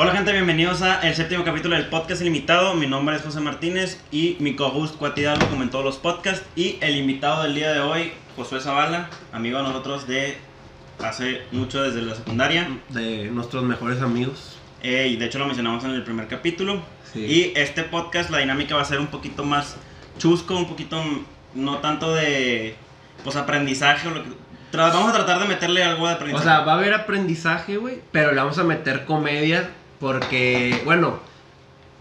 Hola gente, bienvenidos a el séptimo capítulo del podcast ilimitado. Mi nombre es José Martínez y mi co-host Cuatidalgo como en todos los podcasts. Y el invitado del día de hoy, Josué Zavala, amigo de nosotros de hace mucho desde la secundaria. de nuestros mejores amigos. Eh, y de hecho lo mencionamos en el primer capítulo. Sí. Y este podcast, la dinámica va a ser un poquito más chusco, un poquito no tanto de pues aprendizaje o lo que... Vamos a tratar de meterle algo de O aprendizaje. sea, va a haber aprendizaje, güey, pero le vamos a meter comedia porque, bueno,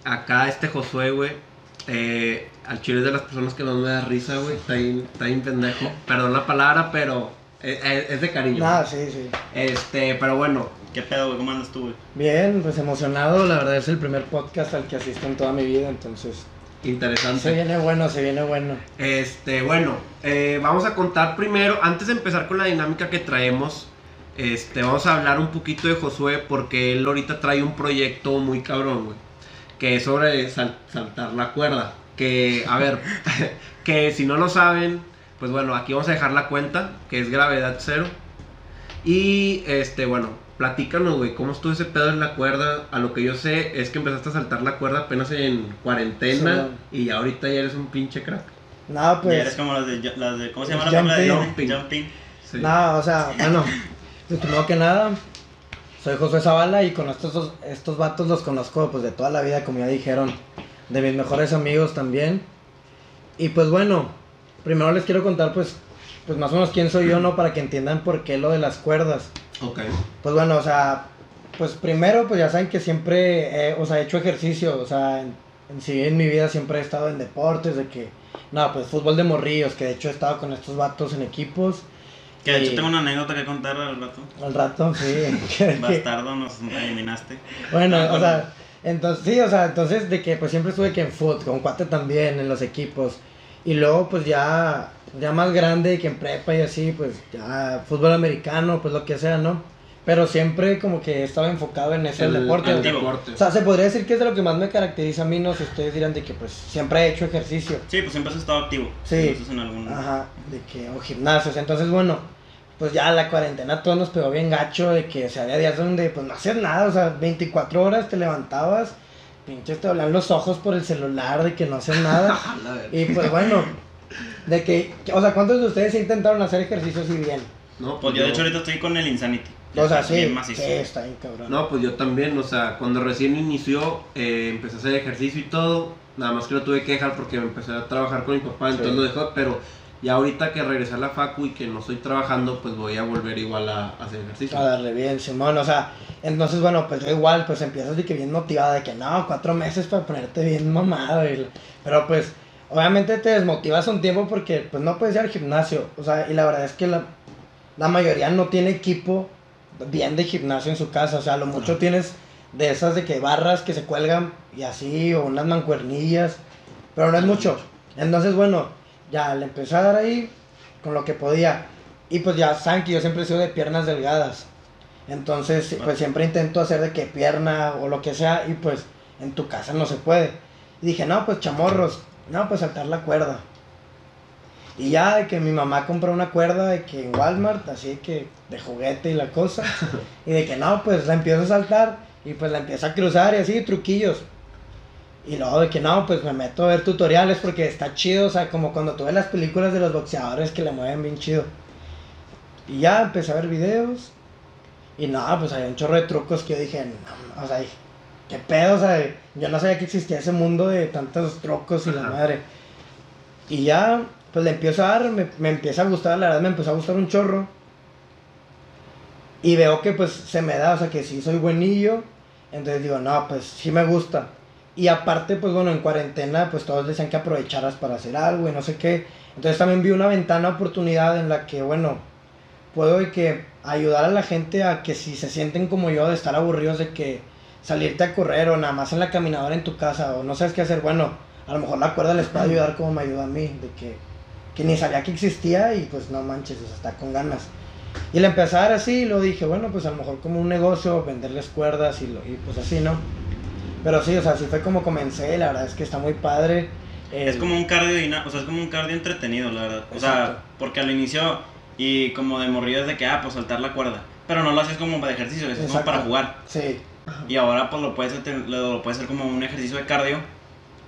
acá este Josué, güey, eh, al chile es de las personas que no me da risa, güey, está bien, está bien pendejo. Perdón la palabra, pero es, es- es de cariño. Nada, sí, sí. Este, pero bueno, ¿Qué pedo, güey? ¿Cómo andas tú, güey? Bien, pues emocionado. La verdad es el primer podcast al que asisto en toda mi vida, entonces interesante. se viene bueno, se viene bueno. Este, bueno, eh, vamos a contar primero, antes de empezar con la dinámica que traemos, este, vamos a hablar un poquito de Josué porque él ahorita trae un proyecto muy cabrón, güey, que es sobre sal- saltar la cuerda. Que, a ver, que si no lo saben, pues bueno, aquí vamos a dejar la cuenta, que es gravedad cero. Y, este, bueno, platícanos, güey, cómo estuvo ese pedo en la cuerda. A lo que yo sé es que empezaste a saltar la cuerda apenas en cuarentena Sí, y ahorita ya eres un pinche crack. Nada, Ya eres pues. como las de, las de ¿cómo se llama la película de Jumping. Disney? Jumping. Sí. Nada, o sea, bueno, pues primero que nada, soy José Zavala y con estos, estos vatos los conozco pues de toda la vida, como ya dijeron, de mis mejores amigos también. Y pues bueno, primero les quiero contar pues, pues más o menos quién soy yo, ¿no? Para que entiendan por qué lo de las cuerdas. Ok. Pues bueno, o sea, pues primero, pues ya saben que siempre, eh, o sea, he hecho ejercicio, o sea, en, en sí en mi vida siempre he estado en deportes, de que, no, pues fútbol de morrillos, que de hecho he estado con estos vatos en equipos. Que de hecho tengo una anécdota que contar al rato. Al rato, sí. Bastardo, nos eliminaste. bueno, Ah, o sea, entonces, sí, o sea, entonces de que pues siempre estuve que en foot, con cuate también, en los equipos. Y luego pues ya, ya más grande que en prepa y así, pues ya fútbol americano, pues lo que sea, ¿no? Pero siempre como que estaba enfocado en ese El- deporte. el deporte. O sea, se podría decir que es de lo que más me caracteriza a mí, no si ustedes dirán de que pues siempre he hecho ejercicio. Sí, pues siempre has estado activo. Sí. En algún... Ajá, de que, o gimnasios. Entonces, bueno, pues ya la cuarentena a todos nos pegó bien gacho, de que o sea, había días donde pues no hacías nada, o sea, 24 horas te levantabas, pinches te dolían los ojos por el celular, de que no hacías nada. y pues bueno, de que, o sea, ¿cuántos de ustedes intentaron hacer ejercicios y bien? No, Pues yo de hecho ahorita estoy con el Insanity. O sea, sí, bien sí, está bien cabrón. No, pues yo también, o sea, cuando recién inició, eh, empecé a hacer ejercicio y todo. Nada más que lo tuve que dejar porque me empecé a trabajar con mi papá, entonces Sí. lo dejó. Pero ya ahorita que regresé a la facu y que no estoy trabajando, pues voy a volver igual a, a hacer ejercicio. A darle bien, Simón, o sea, entonces, bueno, pues yo igual, pues empiezas de que bien motivada, de que no, cuatro meses para ponerte bien mamado, y- pero pues, obviamente te desmotivas un tiempo porque, pues, no puedes ir al gimnasio, o sea, y la verdad es que la, la mayoría no tiene equipo bien de gimnasio en su casa, o sea, lo mucho No. tienes de esas de que barras que se cuelgan y así, o unas mancuernillas, pero no es mucho, entonces, bueno, ya le empecé a dar ahí con lo que podía, y pues ya saben que yo siempre he sido de piernas delgadas. Entonces, pues siempre intento hacer de que pierna o lo que sea y pues en tu casa no se puede. Y dije, no, pues chamorros, no, pues saltar la cuerda. Y ya de que mi mamá compró una cuerda de que en Walmart, así que de juguete y la cosa. y de que no, pues la empiezo a saltar y pues la empiezo a cruzar y así, truquillos. Y luego de que no, pues me meto a ver tutoriales porque está chido, o sea, como cuando tuve las películas de los boxeadores que le mueven bien chido. Y ya empecé a ver videos. Y no, pues había un chorro de trucos que yo dije, no, o sea, qué pedo, o sea, yo no sabía que existía ese mundo de tantos trucos y la madre. Y ya, pues le empiezo a dar, me, me empieza a gustar, la verdad me empezó a gustar un chorro. Y veo que pues se me da, o sea, que sí soy buenillo. Entonces digo, no, pues sí me gusta. Y aparte, pues bueno, en cuarentena, pues todos decían que aprovecharas para hacer algo y no sé qué. Entonces también vi una ventana oportunidad en la que, bueno, puedo que ayudar a la gente a que si se sienten como yo de estar aburridos de que salirte a correr o nada más en la caminadora en tu casa o no sabes qué hacer, bueno, a lo mejor la cuerda les puede ayudar como me ayuda a mí, de que, que ni sabía que existía y pues no manches, o está con ganas. Y le empecé a dar así lo dije, bueno, pues a lo mejor como un negocio, venderles cuerdas y, lo, y pues así, ¿no? Pero sí, o sea, así fue como comencé, la verdad es que está muy padre. Es como un cardio, o sea, es como un cardio entretenido, la verdad. O sea, Exacto. porque al inicio y como de morrido es de que, ah, pues saltar la cuerda. Pero no lo haces como para ejercicio, es como Exacto. para jugar. Sí, Y ahora pues lo puedes, hacer- lo puedes hacer como un ejercicio de cardio,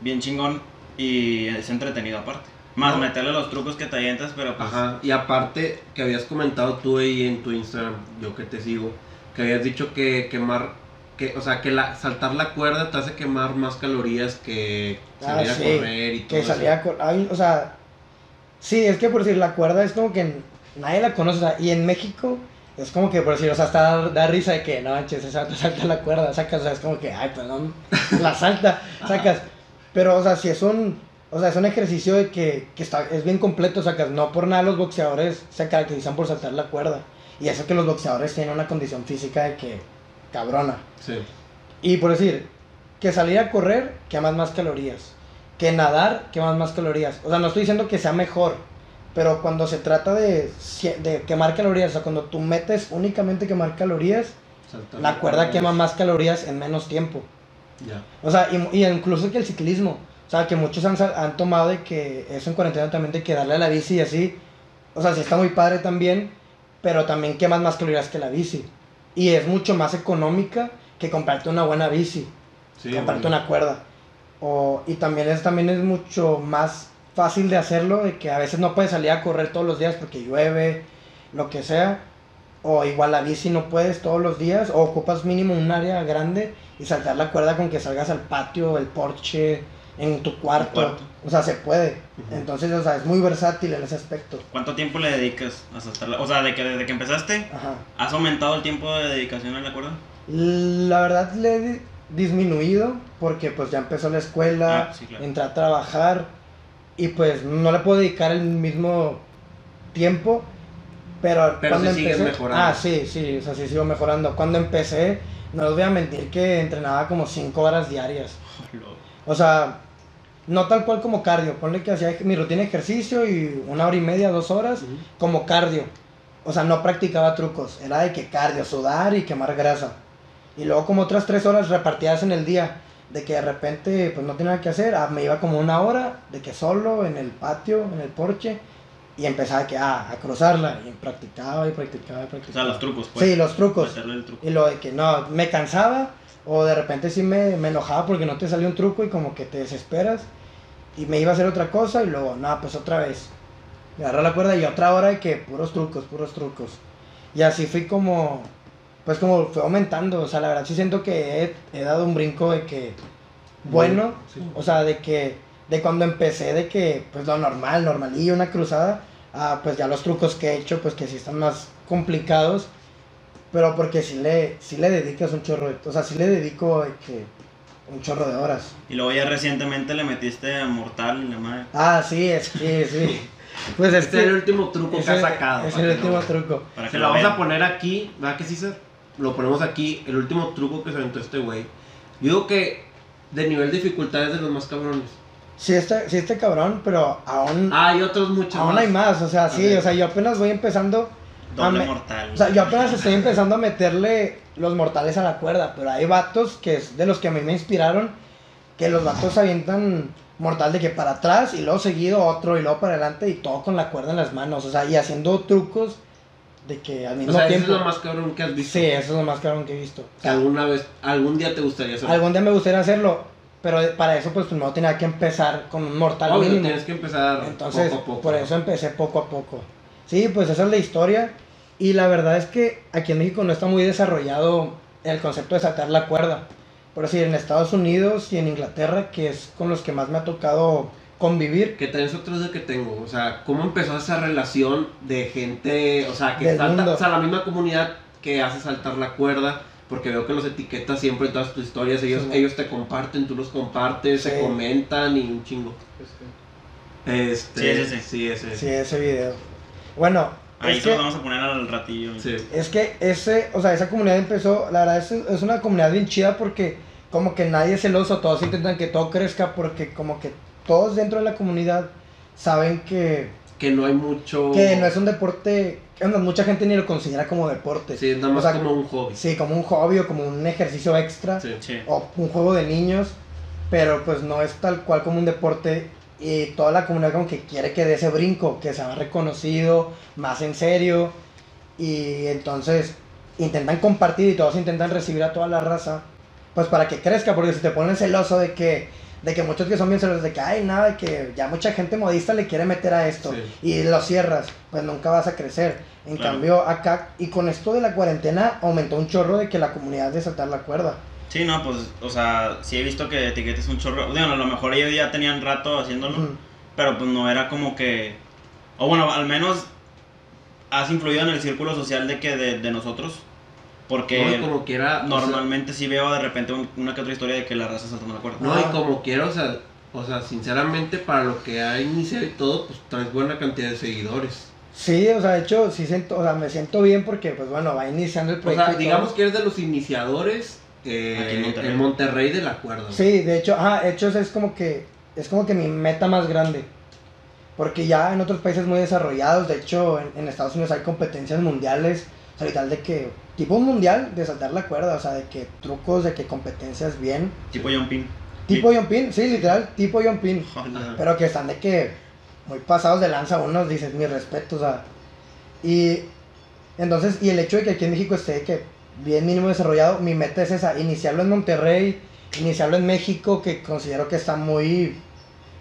bien chingón, y es entretenido aparte. Más No. meterle los trucos que te avientas, pero pues... Ajá, y aparte que habías comentado tú ahí en tu Instagram, yo que te sigo, que habías dicho que quemar, que, o sea, que la, saltar la cuerda te hace quemar más calorías que Ah, salir sí, a correr y todo que eso. salía a ay, o sea, sí, es que por decir, la cuerda es como que nadie la conoce, o sea, y en México es como que por decir, o sea, hasta da, da risa de que no manches, vato salta la cuerda, sacas, o sea, es como que, ay, no, la salta, sacas, pero, o sea, si es un, o sea, es un ejercicio de que, que está, es bien completo, sacas, no por nada los boxeadores se caracterizan por saltar la cuerda, y eso que los boxeadores tienen una condición física de que, cabrona, Sí. y por decir, que salir a correr quemas más calorías. Que nadar quemas más calorías. O sea, no estoy diciendo que sea mejor. Pero cuando se trata de, de quemar calorías, o sea, cuando tú metes únicamente quemar calorías, la cuerda quema más calorías en menos tiempo. Ya. O sea, y, y incluso que el ciclismo. O sea, que muchos han, han tomado de que eso en cuarentena también de que darle a la bici y así. O sea, sí está muy padre también, pero también quemas más calorías que la bici. Y es mucho más económica que comprarte una buena bici Sí, comprarte bueno. una cuerda. O, y también es, también es mucho más fácil de hacerlo, de que a veces no puedes salir a correr todos los días porque llueve, lo que sea. O igual la bici no puedes todos los días, o ocupas mínimo un área grande y saltar la cuerda con que salgas al patio, el porche, en tu cuarto. cuarto. O sea, se puede. Ujú. Entonces, o sea, es muy versátil en ese aspecto. ¿Cuánto tiempo le dedicas a saltarla? O sea, de que desde que empezaste, Ajá. ¿has aumentado el tiempo de dedicación a la cuerda? La verdad le he di- disminuido porque pues ya empezó la escuela, Ah, sí, claro. entré a trabajar y pues no le puedo dedicar el mismo tiempo, pero, Pero cuando sí sigues empecé, mejorando. ah sí, sí, o sea, sí sigo mejorando. Cuando empecé, no les voy a mentir que entrenaba como 5 horas diarias. O sea, no tal cual como cardio, ponle que hacía mi rutina de ejercicio y una hora y media, dos horas, como cardio. O sea, no practicaba trucos, era de que cardio, sudar y quemar grasa. Y luego como otras tres horas repartidas en el día, de que de repente pues no tenía nada que hacer, ah, me iba como una hora, de que solo en el patio, en el porche, y empezaba que, ah, a cruzarla, y practicaba y practicaba y O practicaba. sea, los trucos, pues. Sí, los trucos. Meterle el truco. Y lo de que no, me cansaba o de repente sí me, me enojaba porque no te salió un truco y como que te desesperas y me iba a hacer otra cosa y luego, no, pues otra vez. Me agarré la cuerda y otra hora de que puros trucos, puros trucos. Y así fui como, pues como fue aumentando, o sea, la verdad sí siento que he, he dado un brinco de que, bueno, Sí. o sea, de que, de cuando empecé de que, pues lo normal, normalillo, una cruzada, a pues ya los trucos que he hecho, pues que sí están más complicados, pero porque sí le, sí le dedicas un chorro, de, o sea, sí le dedico de que un chorro de horas. Y luego ya recientemente le metiste a Mortal y la madre. Ah, sí, es, sí, sí. Pues es Este es el que último truco que ha sacado. Es el que último lo- truco. Para que Se lo lo vamos vean. a poner aquí, ¿verdad que sí, Ser? Lo ponemos aquí, el último truco que se aventó este güey. Yo digo que de nivel de dificultad es de los más cabrones. Sí, este, sí, este cabrón, pero aún, Ah, hay otros muchos aún más. hay más, o sea, sí, o sea, yo apenas voy empezando Doble a mortal. O sea, yo apenas estoy empezando a meterle los mortales a la cuerda, pero hay vatos que es de los que a mí me inspiraron, que los vatos avientan mortal de que para atrás y luego seguido otro y luego para adelante y todo con la cuerda en las manos, o sea, y haciendo trucos de que al O mismo sea, eso es tiempo... lo más cabrón que has visto. Sí, eso es lo más cabrón que he visto. O sea, alguna vez, algún día te gustaría hacer. algún día me gustaría hacerlo, pero para eso pues primero tenía que empezar con un mortal Obvio, mínimo. tienes que empezar Entonces, poco a poco. por eso empecé poco a poco. Sí, pues esa es la historia. Y la verdad es que aquí en México no está muy desarrollado el concepto de saltar la cuerda. Por decir, en Estados Unidos y en Inglaterra, que es con los que más me ha tocado convivir, Que también es otro de que tengo. O sea, ¿cómo empezó esa relación de gente, o sea, que salta, o sea, la misma comunidad que hace saltar la cuerda? Porque veo que los etiquetas siempre en todas tus historias. Ellos, Sí. ellos te comparten, tú los compartes, Sí. se comentan y un chingo. Este, Sí, ese sí. Sí, ese. sí, ese video. Bueno, Ahí es los vamos a poner al ratillo. Sí. es que ese, o sea, esa comunidad empezó, la verdad es, es una comunidad bien chida porque como que nadie es celoso, todos intentan que todo crezca porque como que todos dentro de la comunidad saben que Que no hay mucho. que no es un deporte, que no, mucha gente ni lo considera como deporte. Sí, es nada más O sea, como un hobby. Sí, como un hobby o como un ejercicio extra Sí. Sí. o un juego de niños, pero pues no es tal cual como un deporte y toda la comunidad como que quiere que dé ese brinco, que sea reconocido, más en serio y entonces intentan compartir y todos intentan recibir a toda la raza pues para que crezca, porque si te pones celoso de que, de que muchos que son bien celosos, de que, ay, nada, de que ya mucha gente modista le quiere meter a esto, Sí. y lo cierras, pues nunca vas a crecer. En Claro. cambio, acá, y con esto de la cuarentena, aumentó un chorro de que la comunidad de saltar la cuerda. Sí, no, pues, o sea, sí he visto que etiquetes un chorro. Digo, a lo mejor ellos ya tenían rato haciéndolo, pero pues no era como que. O bueno, al menos has influido en el círculo social de que de, de nosotros. Porque No, y como quiera. o sea, normalmente sí veo de repente un- una que otra historia de que la raza saltando la cuerda. No, Ah. y como quiera, o sea, o sea, sinceramente, para lo que ha iniciado y todo, pues traes buena cantidad de seguidores. Sí, o sea, de hecho, sí siento, o sea, me siento bien porque, pues bueno, va iniciando el O proyecto. sea, y todo. digamos que eres de los iniciadores eh, Aquí en Monterrey. en Monterrey de la cuerda. güey. Sí, de hecho, de esa es como que es como que mi meta más grande. Porque ya en otros países muy desarrollados, de hecho, en, en Estados Unidos hay competencias mundiales, o sea, de que tipo un mundial de saltar la cuerda, o sea, de que trucos, de que competencias bien, Tipo jumping. tipo jumping, sí, literal, tipo jumping, Ajá. pero que están de que muy pasados de lanza unos, dices, mi respeto, o sea, y entonces, y el hecho de que aquí en México esté que bien mínimo desarrollado, mi meta es esa, iniciarlo en Monterrey, iniciarlo en México, que considero que está muy,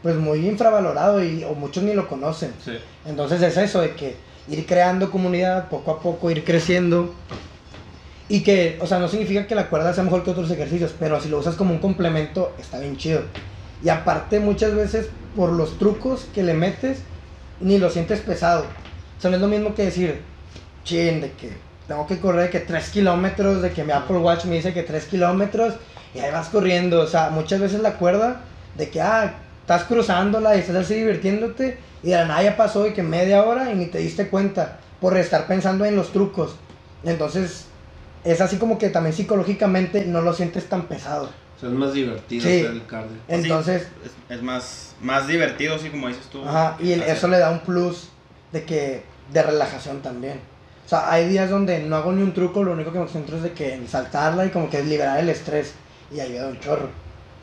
pues muy infravalorado y o muchos ni lo conocen. Sí. Entonces es eso, de que ir creando comunidad, poco a poco ir creciendo. Y que, o sea, no significa que la cuerda sea mejor que otros ejercicios, pero si lo usas como un complemento, está bien chido. Y aparte, muchas veces, por los trucos que le metes, ni lo sientes pesado. O sea, no es lo mismo que decir, chin, de que tengo que correr de que 3 kilómetros, de que mi Apple Watch me dice que 3 kilómetros, y ahí vas corriendo. O sea, muchas veces la cuerda, de que, ah, estás cruzándola y estás así divirtiéndote, y de la nada ya pasó de que media hora y ni te diste cuenta, por estar pensando en los trucos. Entonces, es así como que también psicológicamente no lo sientes tan pesado. O sea, es más divertido Sí. hacer el cardio. Entonces, Sí, es, es más, más divertido, sí, como dices tú. Ajá, y el- eso le da un plus de que de relajación también. O sea, hay días donde no hago ni un truco, lo único que me concentro es de que en saltarla y como que liberar el estrés y ayuda un chorro.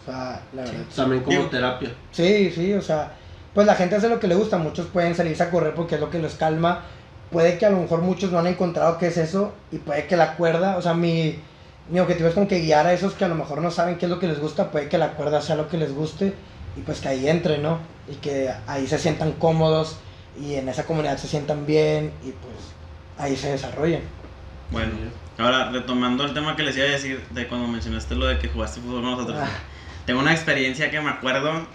O sea, la verdad. También como Digo- terapia. Sí, sí, o sea, pues la gente hace lo que le gusta, muchos pueden salirse a correr porque es lo que los calma. Puede que a lo mejor muchos no han encontrado qué es eso y puede que la cuerda, o sea, mi, mi objetivo es como que guiar a esos que a lo mejor no saben qué es lo que les gusta, puede que la cuerda sea lo que les guste y pues que ahí entren, ¿no? Y que ahí se sientan cómodos y en esa comunidad se sientan bien y pues ahí se desarrollen. Bueno, ahora retomando el tema que les iba a decir de cuando mencionaste lo de que jugaste fútbol con nosotros. Ah. Tengo una experiencia que me acuerdo.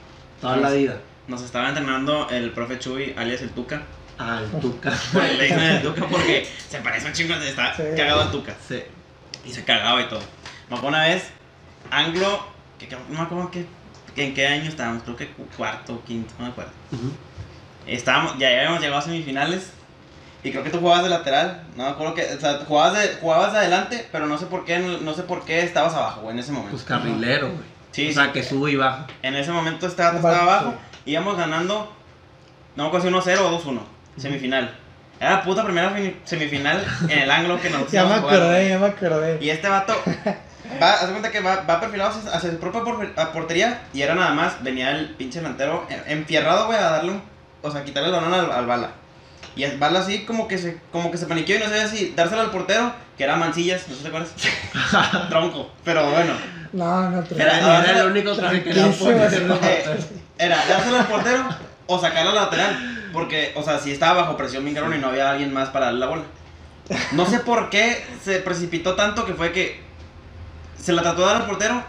Toda la vida. Nos estaba entrenando el profe Chuy, alias el Tuca. Ah, el tuca. Le dicen el Tuca porque se parece un chingo, está Sí. cagado al Tuca. sí. Y se cagaba y todo. Me acuerdo una vez, Anglo, que, que- no me acuerdo qué, en qué año estábamos, creo que cu- cuarto o quinto, no me acuerdo. Estábamos, ya habíamos llegado a semifinales. Y creo que tú jugabas de lateral, no me acuerdo que, o sea, jugabas de, jugabas de adelante, pero no sé por qué, no sé por qué estabas abajo, güey, en ese momento. Pues carrilero, güey. Sí, o sea, que sube y baja. En ese momento estaba, Aparte, estaba abajo, íbamos ganando, no me acuerdo si 1-0 o 2-1, semifinal. Era la puta primera semifinal en el ángulo que nos Ya me acordé, ya me acordé. Y este vato va, haz de cuenta que va, va perfilado hacia, hacia su propia portería y era nada más, venía el pinche delantero en- enfierrado, güey, a darle un, o sea, quitarle el balón al, al bala. Y el bala así como que se, como que se paniqueó y no sabía si dárselo al portero, que era Mancillas, no sé si te acuerdas. Tronco, pero bueno. No, no, Era- Era, el único que ¿no? Eh, era dárselo al portero o sacarlo al lateral. Porque, o sea, si estaba bajo presión bien cabrón y no había alguien más para darle la bola. No sé por qué se precipitó tanto que fue que se la trató de dar al portero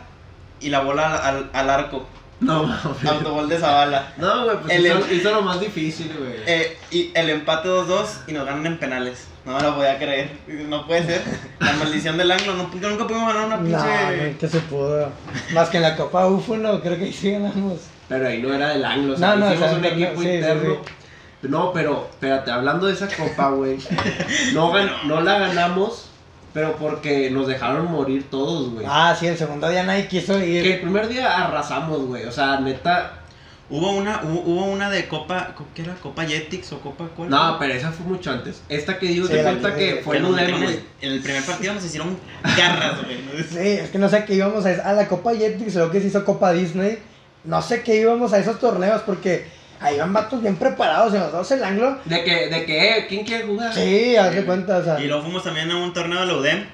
y la bola al, al- al arco. No, mames. Autogol de Zavala. No, güey, pues El- hizo, hizo lo más difícil, güey. Eh, y el empate 2-2 y nos ganan en penales. No me lo podía creer. No puede ser. La maldición del ángulo. No, nunca pudimos ganar una No, pinche. no, que se pudo. Más que en la Copa UFO, no, creo que ahí sí ganamos. Pero ahí no era del ángulo, o sea, No, no, hicimos o sea, un no, equipo sí, sí, interno. sí. No, pero, espérate, hablando de esa copa, güey. No, gan- no la ganamos, pero porque nos dejaron morir todos, güey. Ah, sí, el segundo día nadie quiso ir. Que el primer día arrasamos, güey. O sea, neta. Hubo una, hubo, hubo una de Copa. ¿Qué era? ¿Copa Jetix o Copa cuál? No, pero esa fue mucho antes. Esta que digo, Sí, te la cuenta que- que fue en metieron güey. en, en el primer partido nos hicieron garras, güey. Sí, es que no sé qué íbamos a, a la Copa Jetix, creo que se hizo Copa Disney. No sé qué íbamos a esos torneos porque ahí van vatos bien preparados en los dos el ángulo. De que, de que, ¿quién quiere jugar? Sí, haz de cuenta, o sea. Y luego fuimos también a un torneo de la UDEM.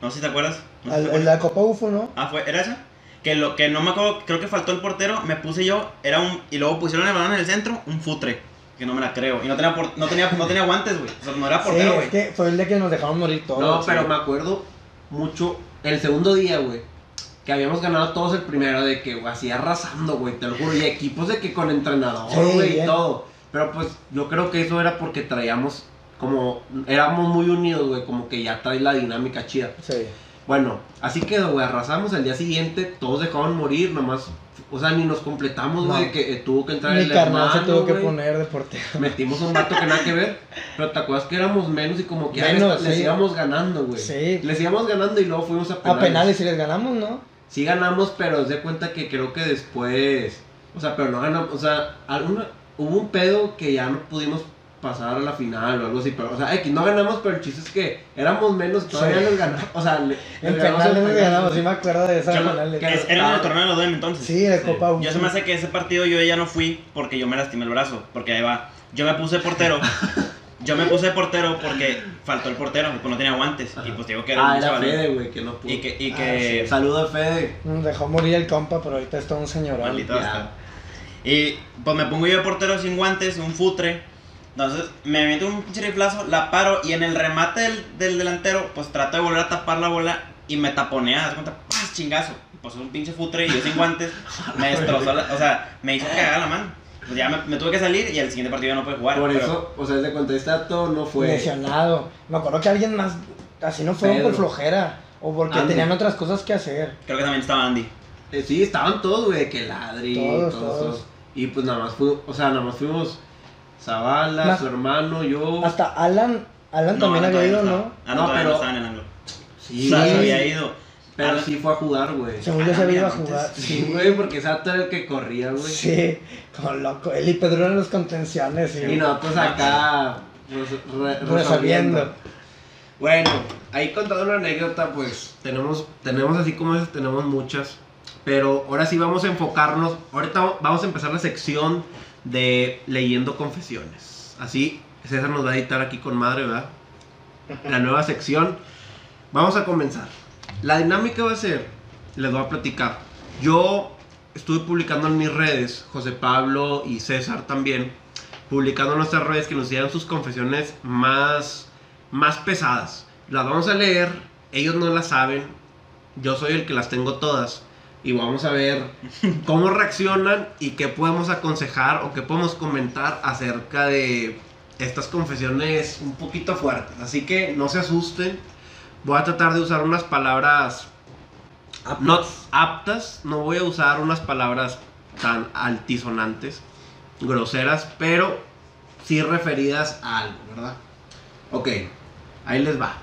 No sé si te acuerdas. No te acuerdas. la Copa UFO, ¿no? Ah, fue, ¿era esa? Que lo que no me acuerdo, creo que faltó el portero, me puse yo, era un. Y luego pusieron el balón en el centro, un futre. Que no me la creo. Y no tenía, por- no tenía, no tenía guantes, güey. O sea, no era Sí, portero, es güey. que fue el de que nos dejaron morir todos. No, pero sí. me acuerdo mucho el segundo día, güey. Que habíamos ganado todos el primero, de que así arrasando, güey, te lo juro. Y equipos de que con entrenador, Sí, güey, y todo. Pero pues yo creo que eso era porque traíamos como. Éramos muy unidos, güey, como que ya trae la dinámica chida. Sí. Bueno, así quedó, güey, arrasamos el día siguiente, todos dejaban morir, nomás. O sea, ni nos completamos, No. güey, que eh, tuvo que entrar Mi el carnal se hermano, tuvo que güey. poner de portero. Metimos un vato que nada que ver, pero te acuerdas que éramos menos y como que Menos, les, les sí. íbamos ganando, güey. Sí. Les íbamos ganando y luego fuimos a penales. A penales si les ganamos, ¿no? Sí ganamos, pero os de cuenta que creo que después, o sea, pero no ganamos, o sea, alguna, hubo un pedo que ya no pudimos pasar a la final o algo así, pero, o sea, X, no ganamos, pero el chiste es que éramos menos, todavía Sí. les ganamos, o sea, le- En penales nos penal. ganamos, sí me acuerdo de esa era en el torneo de los DM entonces. Sí, de Copa UFO. Yo se me hace que ese partido yo ya no fui porque yo me lastimé el brazo. Porque ahí va. Yo me puse portero. yo me puse portero porque faltó el portero, pues no tenía guantes. Y pues digo que era Ah, un era chavalín. Fede, güey, que no pudo. Y que, y Ah, que Saludo a Fede. Nos dejó morir el compa, pero ahorita es todo un señor. Maldito. Y pues me pongo yo de portero sin guantes, un futre. Entonces me meto un pinche riflazo, la paro y en el remate del, del delantero, pues trato de volver a tapar la bola y me taponea, ¿das cuenta? ¡Paz! Chingazo. Pues un pinche futre y yo sin guantes, me destrozó, la- o sea, me hizo cagar la mano. Pues ya me, me tuve que salir y el siguiente partido ya no pude jugar. Por pero- eso, o sea, desde cuando este dato no fue. Lesionado. Me acuerdo que alguien más, así no fueron por flojera. O porque Andy. tenían otras cosas que hacer. Creo que también estaba Andy. Eh, sí, estaban todos, güey, que ladri. Todos, todos, todos. Y pues nada más fuimos, o sea, nada más fuimos Zavala, su hermano, yo. Hasta Alan, Alan también Alan había ido, ¿no? Ah, No, pero- no estaba en el ángulo. Sí, O sea, se había ido. Pero Alan- sí fue a jugar, güey. Según yo se Ah, había ido a mira, jugar. Sí, güey, porque Sato era el que corría, güey. Sí, como loco. Él y Pedro eran los contenciones. Sí. Y nosotros acá re- Resolviendo. resolviendo. Bueno, ahí contando una anécdota, pues tenemos, tenemos así como esas, tenemos muchas. Pero ahora sí vamos a enfocarnos. Ahorita vamos a empezar la sección de leyendo confesiones. Así, César nos va a editar aquí con madre, ¿verdad? La nueva sección. Vamos a comenzar. La dinámica va a ser, les voy a platicar. Yo estuve publicando en mis redes, José Pablo y César también, publicando en nuestras redes que nos dieran sus confesiones más, más pesadas. Las vamos a leer, ellos no las saben, yo soy el que las tengo todas. Y vamos a ver cómo reaccionan y qué podemos aconsejar o qué podemos comentar acerca de estas confesiones un poquito fuertes. Así que no se asusten. Voy a tratar de usar unas palabras no aptas. No voy a usar unas palabras tan altisonantes, groseras, pero sí referidas a algo, ¿verdad? Ok, ahí les va.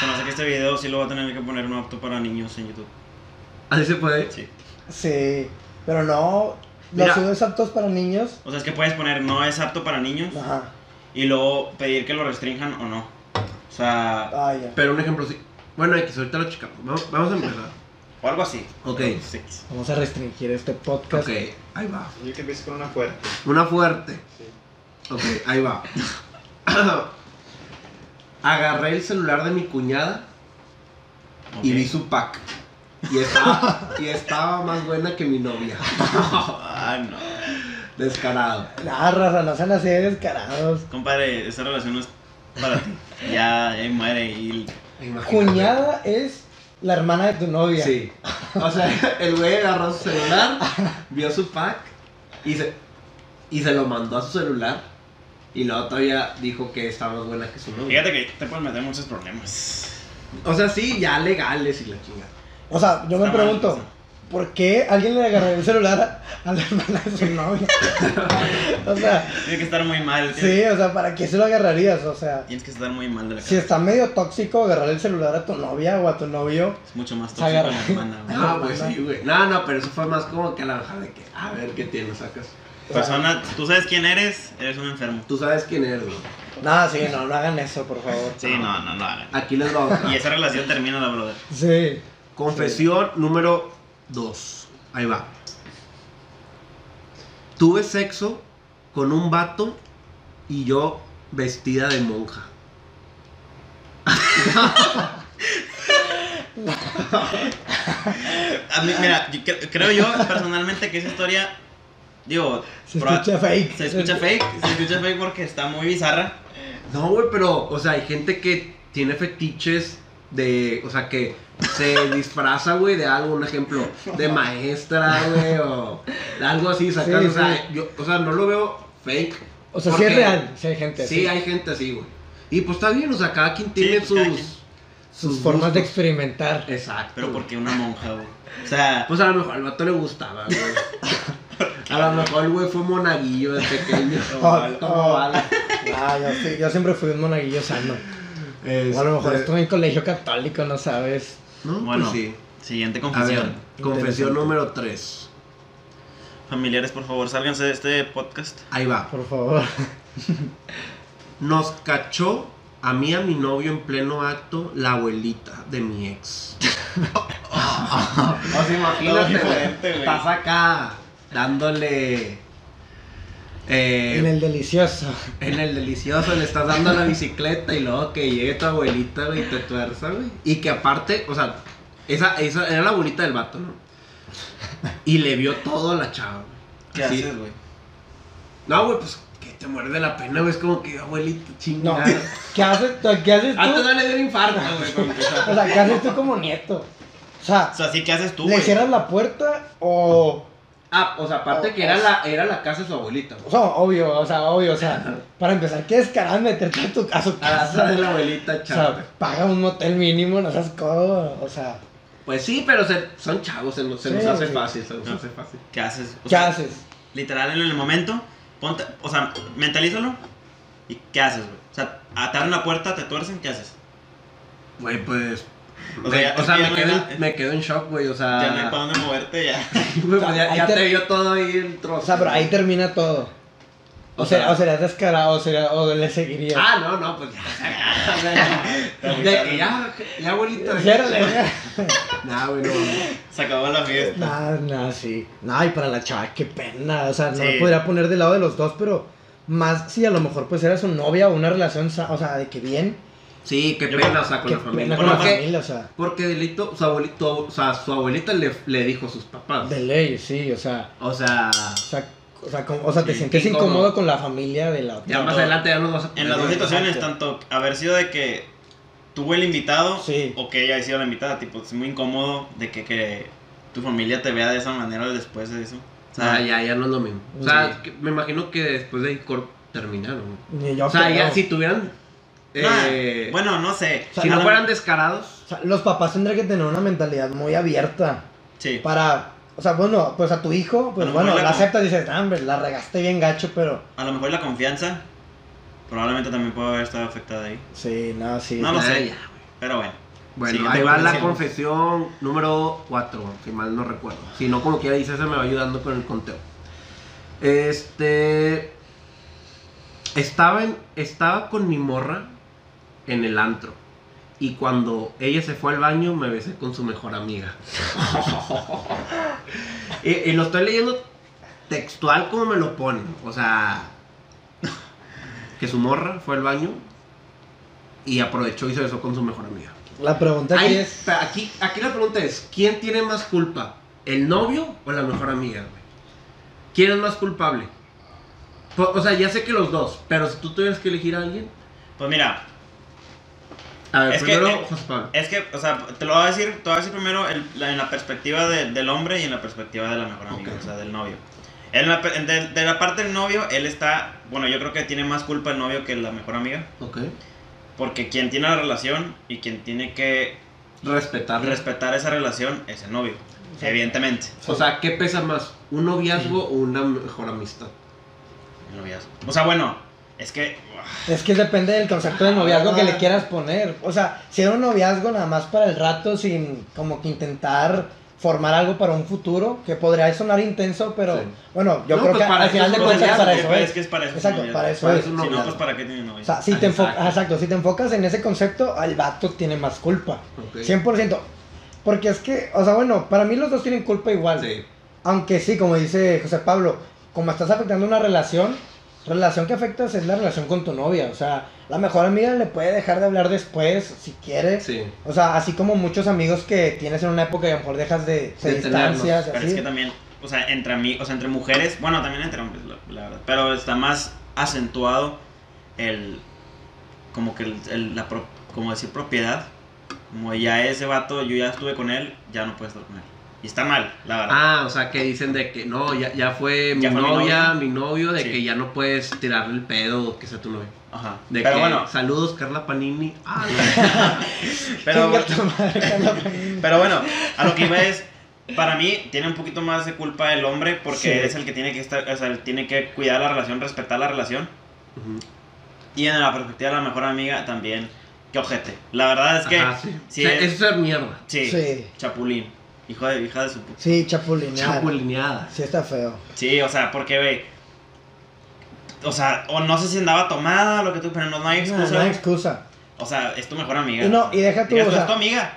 Se me hace que este video sí lo va a tener que poner no apto para niños en YouTube. Así se puede. Sí. Sí, pero no. Mira. Los subes aptos para niños. O sea, es que puedes poner no es apto para niños Ajá. y luego pedir que lo restrinjan o no. O sea, Ah, ya. Pero un ejemplo sí. Bueno, X, ahorita lo checamos. Vamos, vamos a empezar. o algo así. Ok. Sí. Vamos a restringir este podcast. Ok, ahí va. Yo que empiezo con una fuerte. Una fuerte. Sí. Ok, ahí va. Agarré el celular de mi cuñada y vi su pack. Y estaba, y estaba más buena que mi novia. Ah, no. Descarado. Nah, raza, no sean así de descarados. Compadre, esa relación no es para ti. Ya, ahí muere y... Imagínate. Cuñada es la hermana de tu novia. Sí. O sea, el güey agarró su celular, vio su pack y se, y se lo mandó a su celular. Y luego todavía dijo que estaba más buena que su novia. Fíjate que te puedes meter muchos problemas. O sea, sí, ya legales y la chingada. O sea, yo me Está mal, pregunto. ¿Por qué alguien le agarró el celular a la hermana de su novia? o sea, Tiene que estar muy mal. sí, o sea, ¿para qué se lo agarrarías? O sea, Tienes que estar muy mal de la si cabeza. está medio tóxico agarrar el celular a tu novia o a tu novio, Es mucho más tóxico agarra. la hermana. güey. Ah, pues sí, güey. No, no, pero eso fue más como que a la baja de que, a ver qué tienes, sacas. Persona, tú sabes quién eres, eres un enfermo. Tú sabes quién eres, güey. nada, sí, no, no hagan eso, por favor. Sí, no, no, no hagan. Aquí les va otra. Y esa relación termina la brother. Sí. Confesión número 2. Ahí va. Tuve sexo con un vato y yo vestida de monja. A mí, mira, yo cre- creo yo personalmente que esa historia, digo, Se proba- escucha fake. Se escucha fake, se escucha fake porque está muy bizarra. No, güey, pero, o sea, hay gente que tiene fetiches de, o sea, que se disfraza, güey, de algo, un ejemplo, de maestra, güey, o algo así, sacas, Sí, o sea, sí. yo, o sea, no lo veo fake. O sea, sí porque es real, sí hay gente Sí, así. hay gente así, güey. Y pues está bien, o sea, cada quien tiene pues, cada sus, quien. Sus formas de experimentar. Exacto. Pero porque una monja, güey. O sea, Pues a lo mejor al vato le gustaba, güey. A lo mejor el güey fue monaguillo de pequeño. Oh, oh. vale. Ah, yo, sí, yo siempre fui un monaguillo sano. O a lo mejor Este, estuve en colegio católico, no sabes. No, bueno, pues sí. siguiente confesión. ver, confesión número 3. Familiares, por favor, sálganse de este podcast. Ahí va. Por favor. Nos cachó a mí y a mi novio en pleno acto la abuelita de mi ex. o sea, imagínate, Todo güey. diferente, güey. Estás acá dándole. Eh, En el delicioso. En el delicioso le estás dando la bicicleta y luego que llegue tu abuelita, güey, y te tuerza, güey. Y que aparte, o sea, esa, esa era la abuelita del vato, ¿no? Y le vio todo a la chava, güey. ¿Qué Así. haces, güey? No, güey, pues que te muerde la pena, güey. Es como que abuelita No. chingada. ¿Qué haces, ¿Qué haces tú? Antes no le dio un infarto, güey. O sea, ¿qué haces tú como nieto? O sea, O sea, sí, ¿qué haces tú, ¿le güey? cierras la puerta o.? Ah, o sea, aparte que era la, era la casa de su abuelita, güey. O sea, obvio, o sea, obvio, o sea, para empezar, qué descarado meterte a tu, a su A la casa de casa. la abuelita, O chava. sea, paga un motel mínimo, no seas codo, o sea, Pues sí, pero se- son chavos, se nos, se nos hace sí. fácil, se nos hace fácil. ¿Qué haces? O ¿qué sea, haces? Literal, en el momento, ponte, o sea, mentalízalo. ¿Y qué haces, güey? O sea, ataron la puerta, te tuercen, ¿qué haces? Güey, pues. O O sea, sea, ya- que ya me, quedo, nada- me quedo en shock, güey. O sea. Ya no hay para dónde moverte, ya. Güey, pues ya, Ahí ya te- te vio todo ahí el trozo. O sea, pero ahí termina todo. O, O sea, sea- o serías descarado, o, sería, o le seguirías. Ah, no, no, pues ya. de que ya, ya. Ciérrale, Nah, güey, no. Se acabó la fiesta. Nah, nah, sí. Nah, y para la chava, qué pena. O sea, no Sí. me podría poner del lado de los dos, pero más si a lo mejor pues era su novia o una relación, o sea, de que bien. Sí, qué pena, creo- o sea, con Qué la familia. con la porque- familia, o sea, Porque delito, su abuelito, o sea, su abuelita le, le dijo a sus papás. de ley, sí, o sea. O sea, O sea, o sea, como- o sea te Sí, sientes qué incómodo. incómodo con la familia de la otra. ya más adelante ya nos vas a En las dos situaciones, tanto haber sido de que tuvo el invitado Sí. o que ella haya sido la invitada, tipo, es muy incómodo de que, que tu familia te vea de esa manera después de eso. O sea, sea, ya, ya no es lo mismo. O sea, Sí. que- me imagino que después de ahí terminaron. Ni yo O sea, ya creo. si tuvieran. Eh, bueno, no sé. O sea, si no fueran descarados. O sea, los papás tendrían que tener una mentalidad muy abierta Sí. para, o sea, bueno, pues a tu hijo, pues bueno, la la- aceptas y dices, ah, hombre, la regaste bien gacho, pero A lo mejor la confianza probablemente también puede haber estado afectada ahí. sí, no, sí. No lo sé. ya. Pero bueno. Bueno, Siguiente ahí va la confesión. confesión número 4, si mal no recuerdo. Si no, como quiera dice, se me va ayudando con el conteo. Este. Estaba, en, estaba con mi morra en el antro. Y cuando ella se fue al baño, me besé con su mejor amiga. y, y lo estoy leyendo textual como me lo ponen. O sea, que su morra fue al baño y aprovechó y se besó con su mejor amiga. La pregunta aquí Ay, es, aquí, aquí la pregunta es, ¿quién tiene más culpa? ¿El novio o la mejor amiga, güey? ¿Quién es más culpable? O sea, ya sé que los dos, pero si tú tuvieras que elegir a alguien... Pues mira, A ver, Es que, primero, eh, José Pablo. es que, o sea, te lo voy a decir, te voy a decir primero el- la- en la perspectiva de- del hombre y en la perspectiva de la mejor amiga, o sea, del novio. En la de, de la parte del novio, él está, bueno, yo creo que tiene más culpa el novio que la mejor amiga, Ok. porque quien tiene la relación y quien tiene que Respetar. respetar esa relación es el novio, evidentemente. o sea, ¿qué pesa más? ¿Un noviazgo o una mejor amistad? el noviazgo. O sea, bueno, es que es que depende del concepto de noviazgo que le quieras poner. O sea, si era un noviazgo nada más para el rato, sin como que intentar formar algo para un futuro, que podría sonar intenso, pero Sí. bueno, yo No, creo pues que para al eso final es de cuentas noviazgo, para es, eso es. es que es para eso. Exacto, es para eso Para es. Si no, pues para qué tiene. O sea, si te, enfo- Exacto. exacto, si te enfocas en ese concepto, el vato tiene más culpa. Ok. 100%. Porque es que, o sea, bueno, para mí los dos tienen culpa igual. Sí. Aunque sí, como dice José Pablo, como estás afectando una relación, relación que afectas es la relación con tu novia. O sea, la mejor amiga le puede dejar de hablar después si quiere. Sí. O sea, así como muchos amigos que tienes en una época y a lo mejor dejas de, se De distancias. Pero así. es que también, o sea, entre amigos, o sea, entre mujeres, bueno, también entre hombres, la, la verdad. Pero está más acentuado el, como que el, el- la, pro- como decir propiedad. Como ya ese vato, yo ya estuve con él, ya no puedes estar con él. Y está mal, la verdad. Ah, o sea, que dicen de que no, ya, ya fue mi Ya fue mi novia, novio. mi novio, de Sí. que ya no puedes tirarle el pedo que sea tu novio. Ajá. De pero que, bueno, saludos Carla Panini. Ah, pero, Carla Panini. pero bueno, a lo que iba es, para mí tiene un poquito más de culpa el hombre porque Sí. es el que tiene que estar, o sea, tiene que cuidar la relación, respetar la relación. Ujú. Y en la perspectiva de la mejor amiga también, que ojete. La verdad es que, Ajá, sí. O sea, es- eso es mierda. sí, Sí. chapulín, hijo de hija de su puta. Sí, chapulinear. Chapulineada. Sí, está feo. Sí, o sea, porque, ve, o sea, o no sé si andaba tomada, lo que tú, pero no, no hay No, excusa. no hay excusa. O sea, es tu mejor amiga. Y no, y deja Digas o sea- es tu amiga,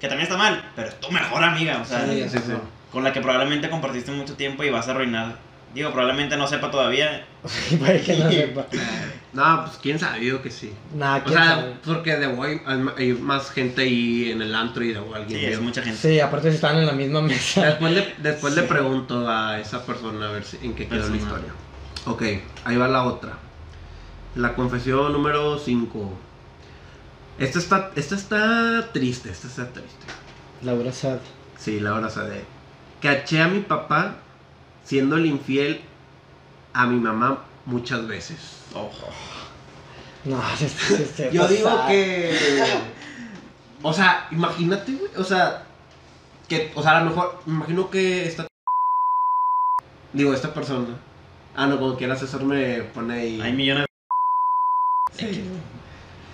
que también está mal, pero es tu mejor amiga, o sea, Sí, sí, sí. con la que probablemente compartiste mucho tiempo y vas a arruinar. Digo, probablemente no sepa todavía. Para que no sepa. No, pues quién sabe, yo que sí. Nada, O sea, sabe. porque de hoy hay más gente ahí en el antro y de hoy alguien Sí, es mucha gente. Sí, aparte si están en la misma mesa. Después le, después le pregunto a esa persona a ver si- en qué quedó la historia. Ok, ahí va la otra. La confesión número 5. Esta está, esta está triste, esta está triste. Laura Sad. Sí, la hora de Caché a mi papá siendo el infiel a mi mamá muchas veces. Oh. No, se, se, se Yo digo que. O sea, imagínate, güey. O sea, que. O sea, a lo mejor. Me imagino que esta. Digo, esta persona. Ah, no, como quiera César me pone ahí. Hay millones Sí.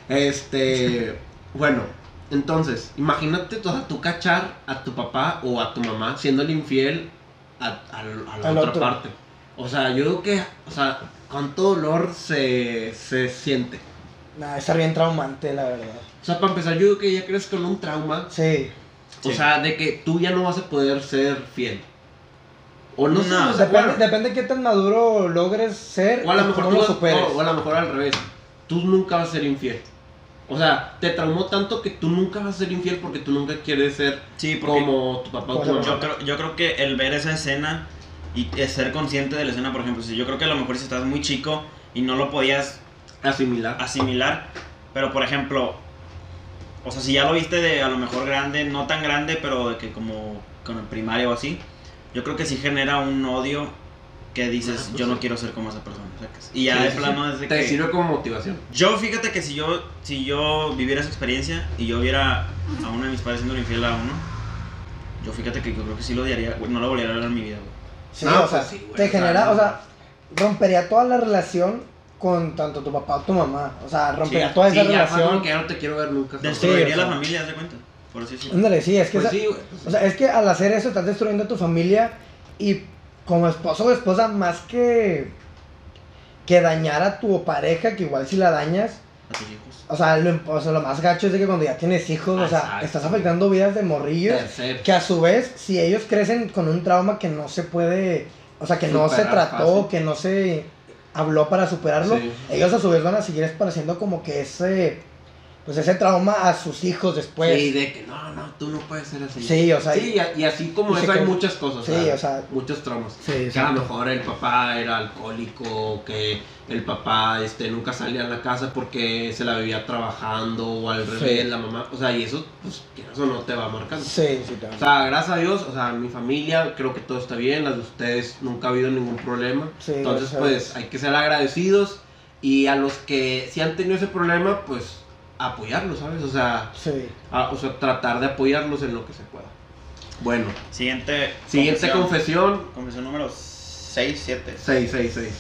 Este. Bueno, entonces, imagínate o sea, tú cachar a tu papá o a tu mamá siendo el infiel a, a- a la Al otra otro. parte. O sea, yo creo que. O sea, cuánto dolor se, se siente. Nah, estar bien traumante, la verdad. O sea, para empezar, yo creo que ya crees con un trauma. Sí. O Sí. sea, de que tú ya no vas a poder ser fiel. O no, sé, No, sea, Depende, bueno, depende de qué tan maduro logres ser o a lo mejor tú lo vas- superes. o- o a lo mejor al revés. Tú nunca vas a ser infiel. O sea, te traumó tanto que tú nunca vas a ser infiel porque tú nunca quieres ser Sí, como tu papá o tu mamá. yo creo, yo creo que el ver esa escena y ser consciente de la escena, por ejemplo, si yo creo que a lo mejor si estás muy chico y no lo podías Asimilar. asimilar, pero por ejemplo, o sea, si ya lo viste de a lo mejor grande, no tan grande, pero de que como con el primario o así, yo creo que sí genera un odio que dices, yo no quiero ser como esa persona, sacas. Y ya Sí, de sí, plano sí. desde Te que sirve como motivación. yo fíjate que si yo si yo viviera esa experiencia y yo viera a uno de mis padres siendo infiel a uno, yo fíjate que yo creo que sí lo odiaría, güey, no lo volvería a ver en mi vida, güey. Sí, No, o sea, pues sí, güey, te o sea, genera, no. o sea, rompería toda la relación con tanto tu papá o tu mamá. O sea, rompería Sí, toda esa relación. que ya no te quiero ver nunca. Destruiría Sí, o la sea. familia, ¿te das cuenta? Por así decirlo. Ándale, sí, es que, Pues esa- sí, güey, pues o sea, es que al hacer eso estás destruyendo a tu familia y como esposo o esposa, más que, que dañar a tu pareja, que igual si la dañas, A tus hijos. o sea, lo, o sea, lo más gacho es de que cuando ya tienes hijos, o sea, estás afectando vidas de morrillos. Que a su vez, si ellos crecen con un trauma que no se puede, o sea, que no se trató, fácil. que no se habló para superarlo, Sí. ellos a su vez van a seguir esparciendo como que ese, pues ese trauma a sus hijos después. Sí, de que no, no, tú no puedes ser así. Sí, o sea, Sí, y, y así como y eso hay muchas cosas. Sí, o sea- muchos traumas. Sí, que a lo mejor el papá era alcohólico, que el papá este, nunca salía a la casa porque se la vivía trabajando, o al revés, Sí. la mamá. O sea, y eso, pues, que eso no te va marcando. Sí, sí, te O sea, gracias a Dios, o sea, mi familia, creo que todo está bien, las de ustedes nunca ha habido ningún problema. Sí, Entonces, pues, hay que ser agradecidos y a los que sí han tenido ese problema, pues, apoyarlos, ¿sabes? O sea, Sí. a- o sea, tratar de apoyarlos en lo que se pueda. Bueno, Siguiente. siguiente confesión. Confesión número 6, 7, 6, 6, 6.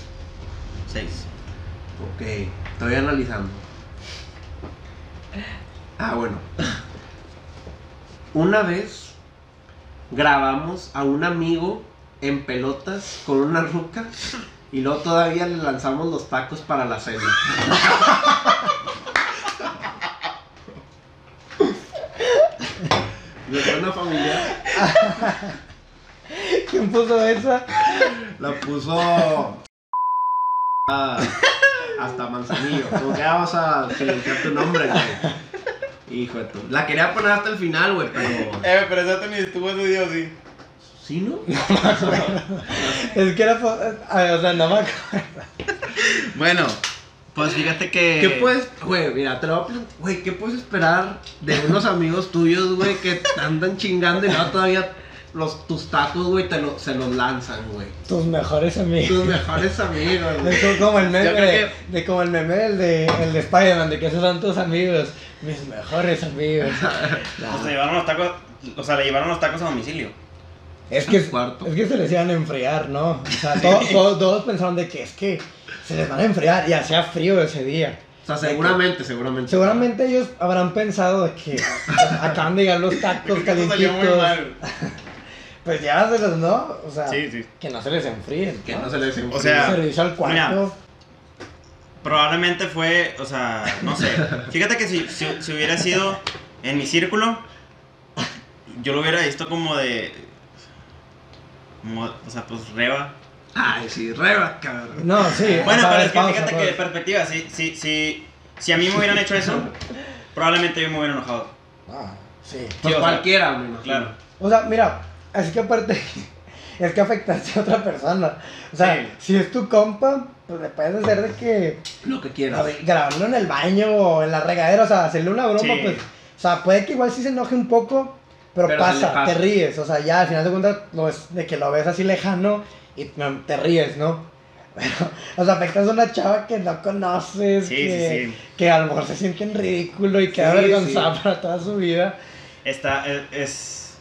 6. Ok, estoy analizando. Ah, bueno. Una vez grabamos a un amigo en pelotas con una ruca y luego todavía le lanzamos los tacos para la cena. ¿Le suena familiar? ¿Quién puso esa? La puso. hasta Manzanillo. Como que ya vas a silenciar tu nombre, güey. Hijo de tu. La quería poner hasta el final, güey, pero. Eh, pero eso ni estuvo ese día así. ¿Sí, no? Es que era. ay, O sea, no me acuerdo. Bueno, pues fíjate que. ¿Qué puedes, güey, mira, te lo voy a plantear, güey, ¿qué puedes esperar de unos amigos tuyos, güey, que te andan chingando y luego todavía los, tus tacos, güey, te lo, se los lanzan, güey? Tus mejores amigos. Tus mejores amigos, güey. Es como, el meme de, como el meme del de, el de Spider-Man, de que esos son tus amigos, mis mejores amigos. O sea, llevaron los tacos. O sea, le llevaron los tacos a domicilio. es, que, es que se les iban a enfriar, ¿no? O sea, todos, todos, todos pensaron de que es que se les van a enfriar y hacía frío ese día. O sea, seguramente, seguramente. Seguramente ellos habrán pensado de que acaban de llegar los tacos calientitos. Pues llévaselos, ¿no? O sea, Sí, sí. que no se les enfríen. Que no se les enfríe. O sea, servicio al cuarto. Probablemente fue, o sea, no sé. Fíjate que si, si, si hubiera sido en mi círculo, yo lo hubiera visto como de. Como, o sea, pues reba. Ay, sí, reba, cabrón. No, sí. Bueno, sea, pero es que pausa, fíjate que de perspectiva, si, si, si, si a mí me hubieran hecho eso, probablemente yo me hubiera enojado. Ah, sí. Pues Sí, sea, cualquiera, me imagino. Claro. O sea, mira, así que aparte es que afectaste a otra persona. O sea, Sí. si es tu compa, pues le puedes hacer de que Lo que quieras. ver, grabarlo en el baño o en la regadera, o sea, hacerle una broma, Sí. pues. O sea, puede que igual sí se enoje un poco, pero, pasa, te ríes. O sea, ya al final de cuentas, lo es de que lo ves así lejano y te ríes, ¿no? Pero, o sea, afectas a una chava que no conoces, Sí, que, sí, sí. que a lo mejor se siente en ridículo y queda Sí, avergonzada sí. para toda su vida. Está, es, es-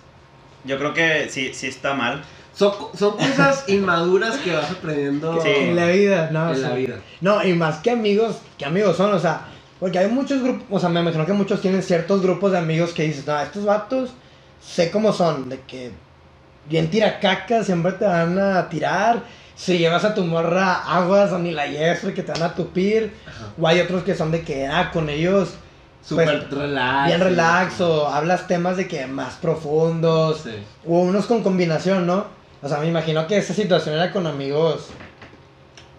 Yo creo que sí, sí está mal. Son, son cosas inmaduras que vas aprendiendo Sí. En la vida, no, o en la sea, vida. No, y más que amigos, ¿qué amigos son? O sea, porque hay muchos grupos, o sea, me imagino que muchos tienen ciertos grupos de amigos que dices, no, estos vatos sé cómo son, de que bien tiracacas, siempre te van a tirar. Si llevas a tu morra aguas o ni la lleves porque te van a tupir. Ajá. O hay otros que son de que, ah, con ellos Súper Pues, relax. bien relax o hablas temas de que más profundos. Sí. O unos con combinación, ¿no? O sea, me imagino que esa situación era con amigos.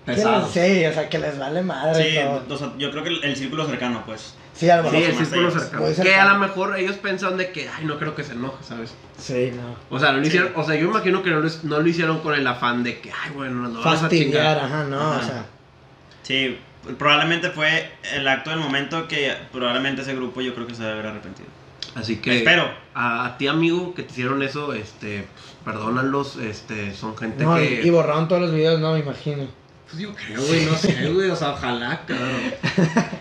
que Pesado. les- sí, o sea, que les vale madre Sí, todo. o sea, yo creo que el, el círculo cercano, pues. Sí, a lo Sí, mejor. el más círculo ellos. cercano. Que a lo mejor ellos pensaron de que, ay, no creo que se enoje, ¿sabes? Sí, no. O sea, no lo hicieron, o sea, yo imagino que no lo, no lo hicieron con el afán de que, ay, bueno, nos vamos a Fastidiar, chingar. ajá, no, Ajá. o sea. Sí, probablemente fue el acto del momento que probablemente ese grupo yo creo que se debe haber arrepentido. Así que Espero. A, a ti, amigo, que te hicieron eso, este, pues, perdónalos, este, son gente No, que... y borraron todos los videos, no, me imagino. Pues yo creo, güey, no sé, güey, o sea, ojalá, cabrón.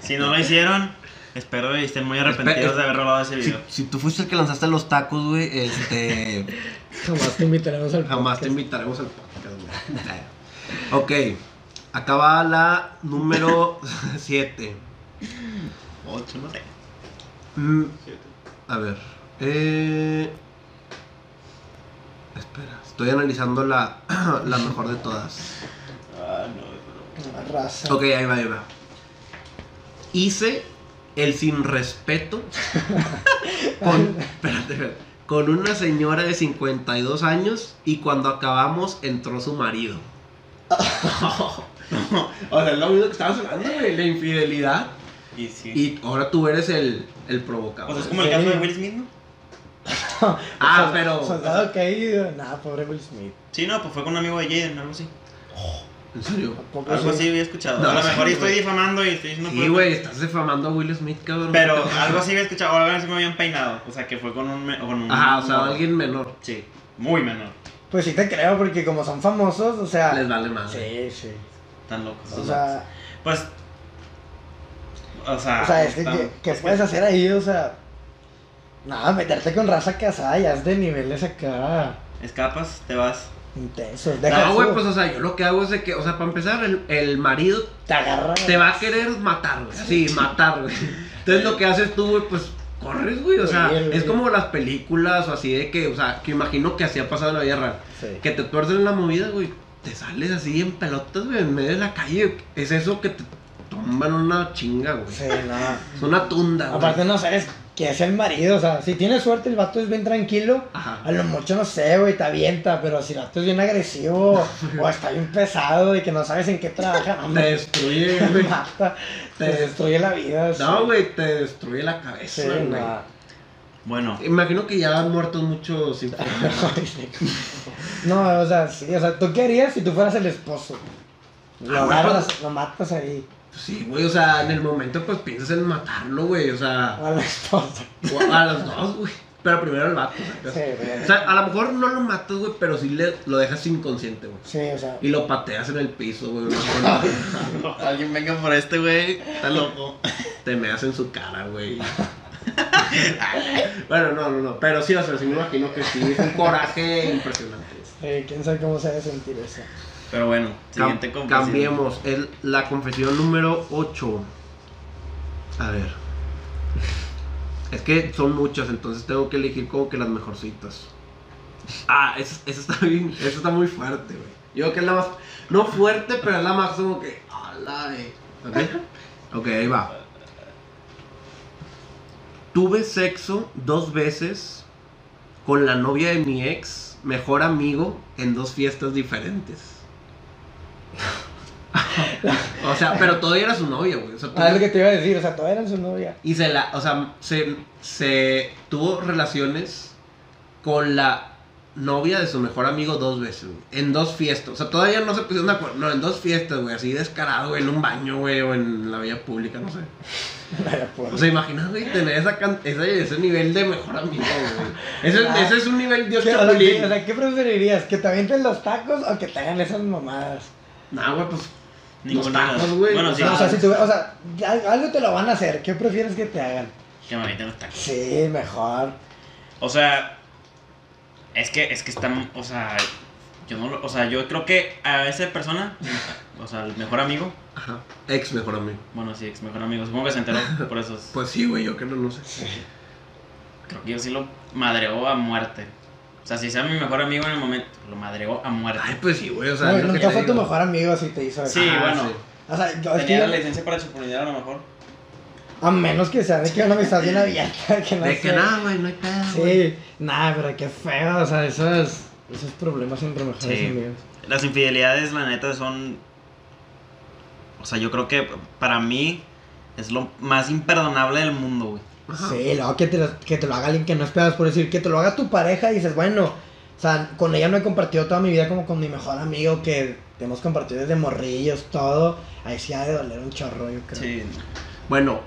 Si no lo hicieron, espero y estén muy arrepentidos Espe- de haber robado ese video. si tú fuiste el que lanzaste los tacos, güey, este, Jamás te invitaremos al jamás te podcast. invitaremos al podcast, güey. ok, acá va la número 7. Ocho, no sé. Mm, a ver. Eh... Espera, estoy analizando la, la mejor de todas. Ah, no, Una raza. Ok, ahí va, ahí va. Hice el sin respeto con, espérate, espérate, con una señora de 52 años y cuando acabamos entró su marido. o sea, es lo mismo que estabas hablando, güey, la infidelidad. Y sí. Y ahora tú eres el, el provocador. o sea, es como el caso de Will Smith, ¿no? Ah, pero- Soldado caído. Nah, pobre Will Smith. Sí, no, pues fue con un amigo de Jaden, algo así. ¿En serio? ¿Poco Algo sí? así había escuchado. No, a lo sí, mejor y estoy difamando y estoy diciendo Sí, güey, estás defamando a Will Smith, cabrón. Pero algo así había escuchado, o algo así me habían peinado. O sea, que fue con un. Con un Ajá, o sea, alguien menor. Sí, muy menor. Pues sí te creo, porque como son famosos, o sea. Les vale madre. Sí, sí. Tan locos. O sea, Pues. O sea. o sea, es que, ¿qué, puedes hacer ahí? O sea, nada, meterte con raza casada ya es de niveles acá Escapas, te vas. Intensos. Deja No, güey, pues, o sea, yo lo que hago es de que, o sea, para empezar, el, el marido te agarra. te va a querer matar, güey. Sí, matar, güey. Entonces lo que haces tú, güey, pues corres, güey. O sea, es como las películas o así de que, o sea, que imagino que así ha pasado en la vida real. Sí. Que te tuercen en la movida, güey. Te sales así en pelotas, güey, en medio de la calle. Es eso que te tumban una chinga, güey. Sí, no. Es una tunda, güey. Aparte no sabes que es el marido, o sea, si tiene suerte el vato es bien tranquilo, Ajá. a lo mucho no sé, güey, te avienta, pero si el vato es bien agresivo o está bien pesado y que no sabes en qué trabaja, no, Te me, destruye, güey. mata, te Te- destruye la vida. No, güey, te destruye la cabeza, Sí, güey. no. Bueno, Imagino que ya han muerto muchos. No, o sea, sí, o sea, ¿tú qué harías si tú fueras el esposo? Lo Ah, agarras, pues- lo matas ahí Sí, güey, o sea, en el momento pues piensas en matarlo, güey, o sea, a la esposa. o a los dos, güey. Pero primero el vato, Sí, ¿sacas? güey. O sea, a lo mejor no lo matas, güey, pero sí le, lo dejas inconsciente, güey. Sí, o sea. Y lo pateas en el piso, güey. ¿no? alguien venga por este, güey. Está loco. Te meas en su cara, güey. bueno, no, no, no. Pero sí, o sea, sí me imagino que sí. Es un coraje impresionante. Sí, quién sabe cómo se debe sentir eso. Pero bueno, siguiente Cam- confesión. Cambiemos. El, la confesión número 8. A ver. Es que son muchas, entonces tengo que elegir como que las mejorcitas. Ah, esa está bien, esa está muy fuerte, güey. Yo creo que es la más, no fuerte, pero es la más como que, ala, eh. ¿Ok? Ok, ahí va. Tuve sexo dos veces con la novia de mi ex, mejor amigo, en dos fiestas diferentes. o sea, pero todavía era su novia, güey. O sea, Ah, es lo que te iba a decir, o sea, todavía eran su novia. y se la, o sea, se, se tuvo relaciones con la novia de su mejor amigo dos veces, güey. En dos fiestas. O sea, todavía no se pusieron de acuerdo. No, en dos fiestas, güey. Así descarado, güey. En un baño, güey. O en la vía pública, no sé. O sea, imagínate, güey, tener esa can- ese, ese nivel de mejor amigo, güey. Ese, Ah. ese es un nivel Dios ¿Qué, o, sea, chapulín. ¿qué, o sea, ¿qué preferirías? ¿Que te avienten los tacos o que te hagan esas mamadas? Nah, güey, pues. Las- tacos, güey. Bueno, O sí. O sea, si tú, o sea, al- algo te lo van a hacer. ¿Qué prefieres que te hagan? Que me avienten los tacos. Sí, mejor. O sea, es que, es que están, o sea, yo no lo, o sea, yo creo que a esa persona, o sea, el mejor amigo, Ajá. Ex mejor amigo. bueno, sí, ex mejor amigo, supongo que se enteró por eso. es- Pues sí, güey, yo que no, no sé. Creo que yo sí lo madreó a muerte. O sea, si sea mi mejor amigo en el momento, lo madreó a muerte. Ay, pues sí, güey, o sea. Que nunca fue tu mejor amigo si te hizo eso. Sí, Ah, bueno. sí. O sea, yo, Tenía la licencia para chupulinear a lo mejor. a menos que sea de que una amistad bien abierta, que no De sé. que nada, güey, no hay pedo, güey. Sí, nada, pero qué feo, o sea, esos, esos problemas entre mejores Sí. amigos. Las infidelidades, la neta, son. O sea, yo creo que para mí es lo más imperdonable del mundo, güey. Ajá. Sí, luego que te, lo, que te lo haga alguien que no esperas por decir, que te lo haga tu pareja y dices, bueno, o sea, con ella no he compartido toda mi vida como con mi mejor amigo que hemos compartido desde morrillos, todo. Ahí sí ha de doler un chorro, yo creo. Sí. Bueno,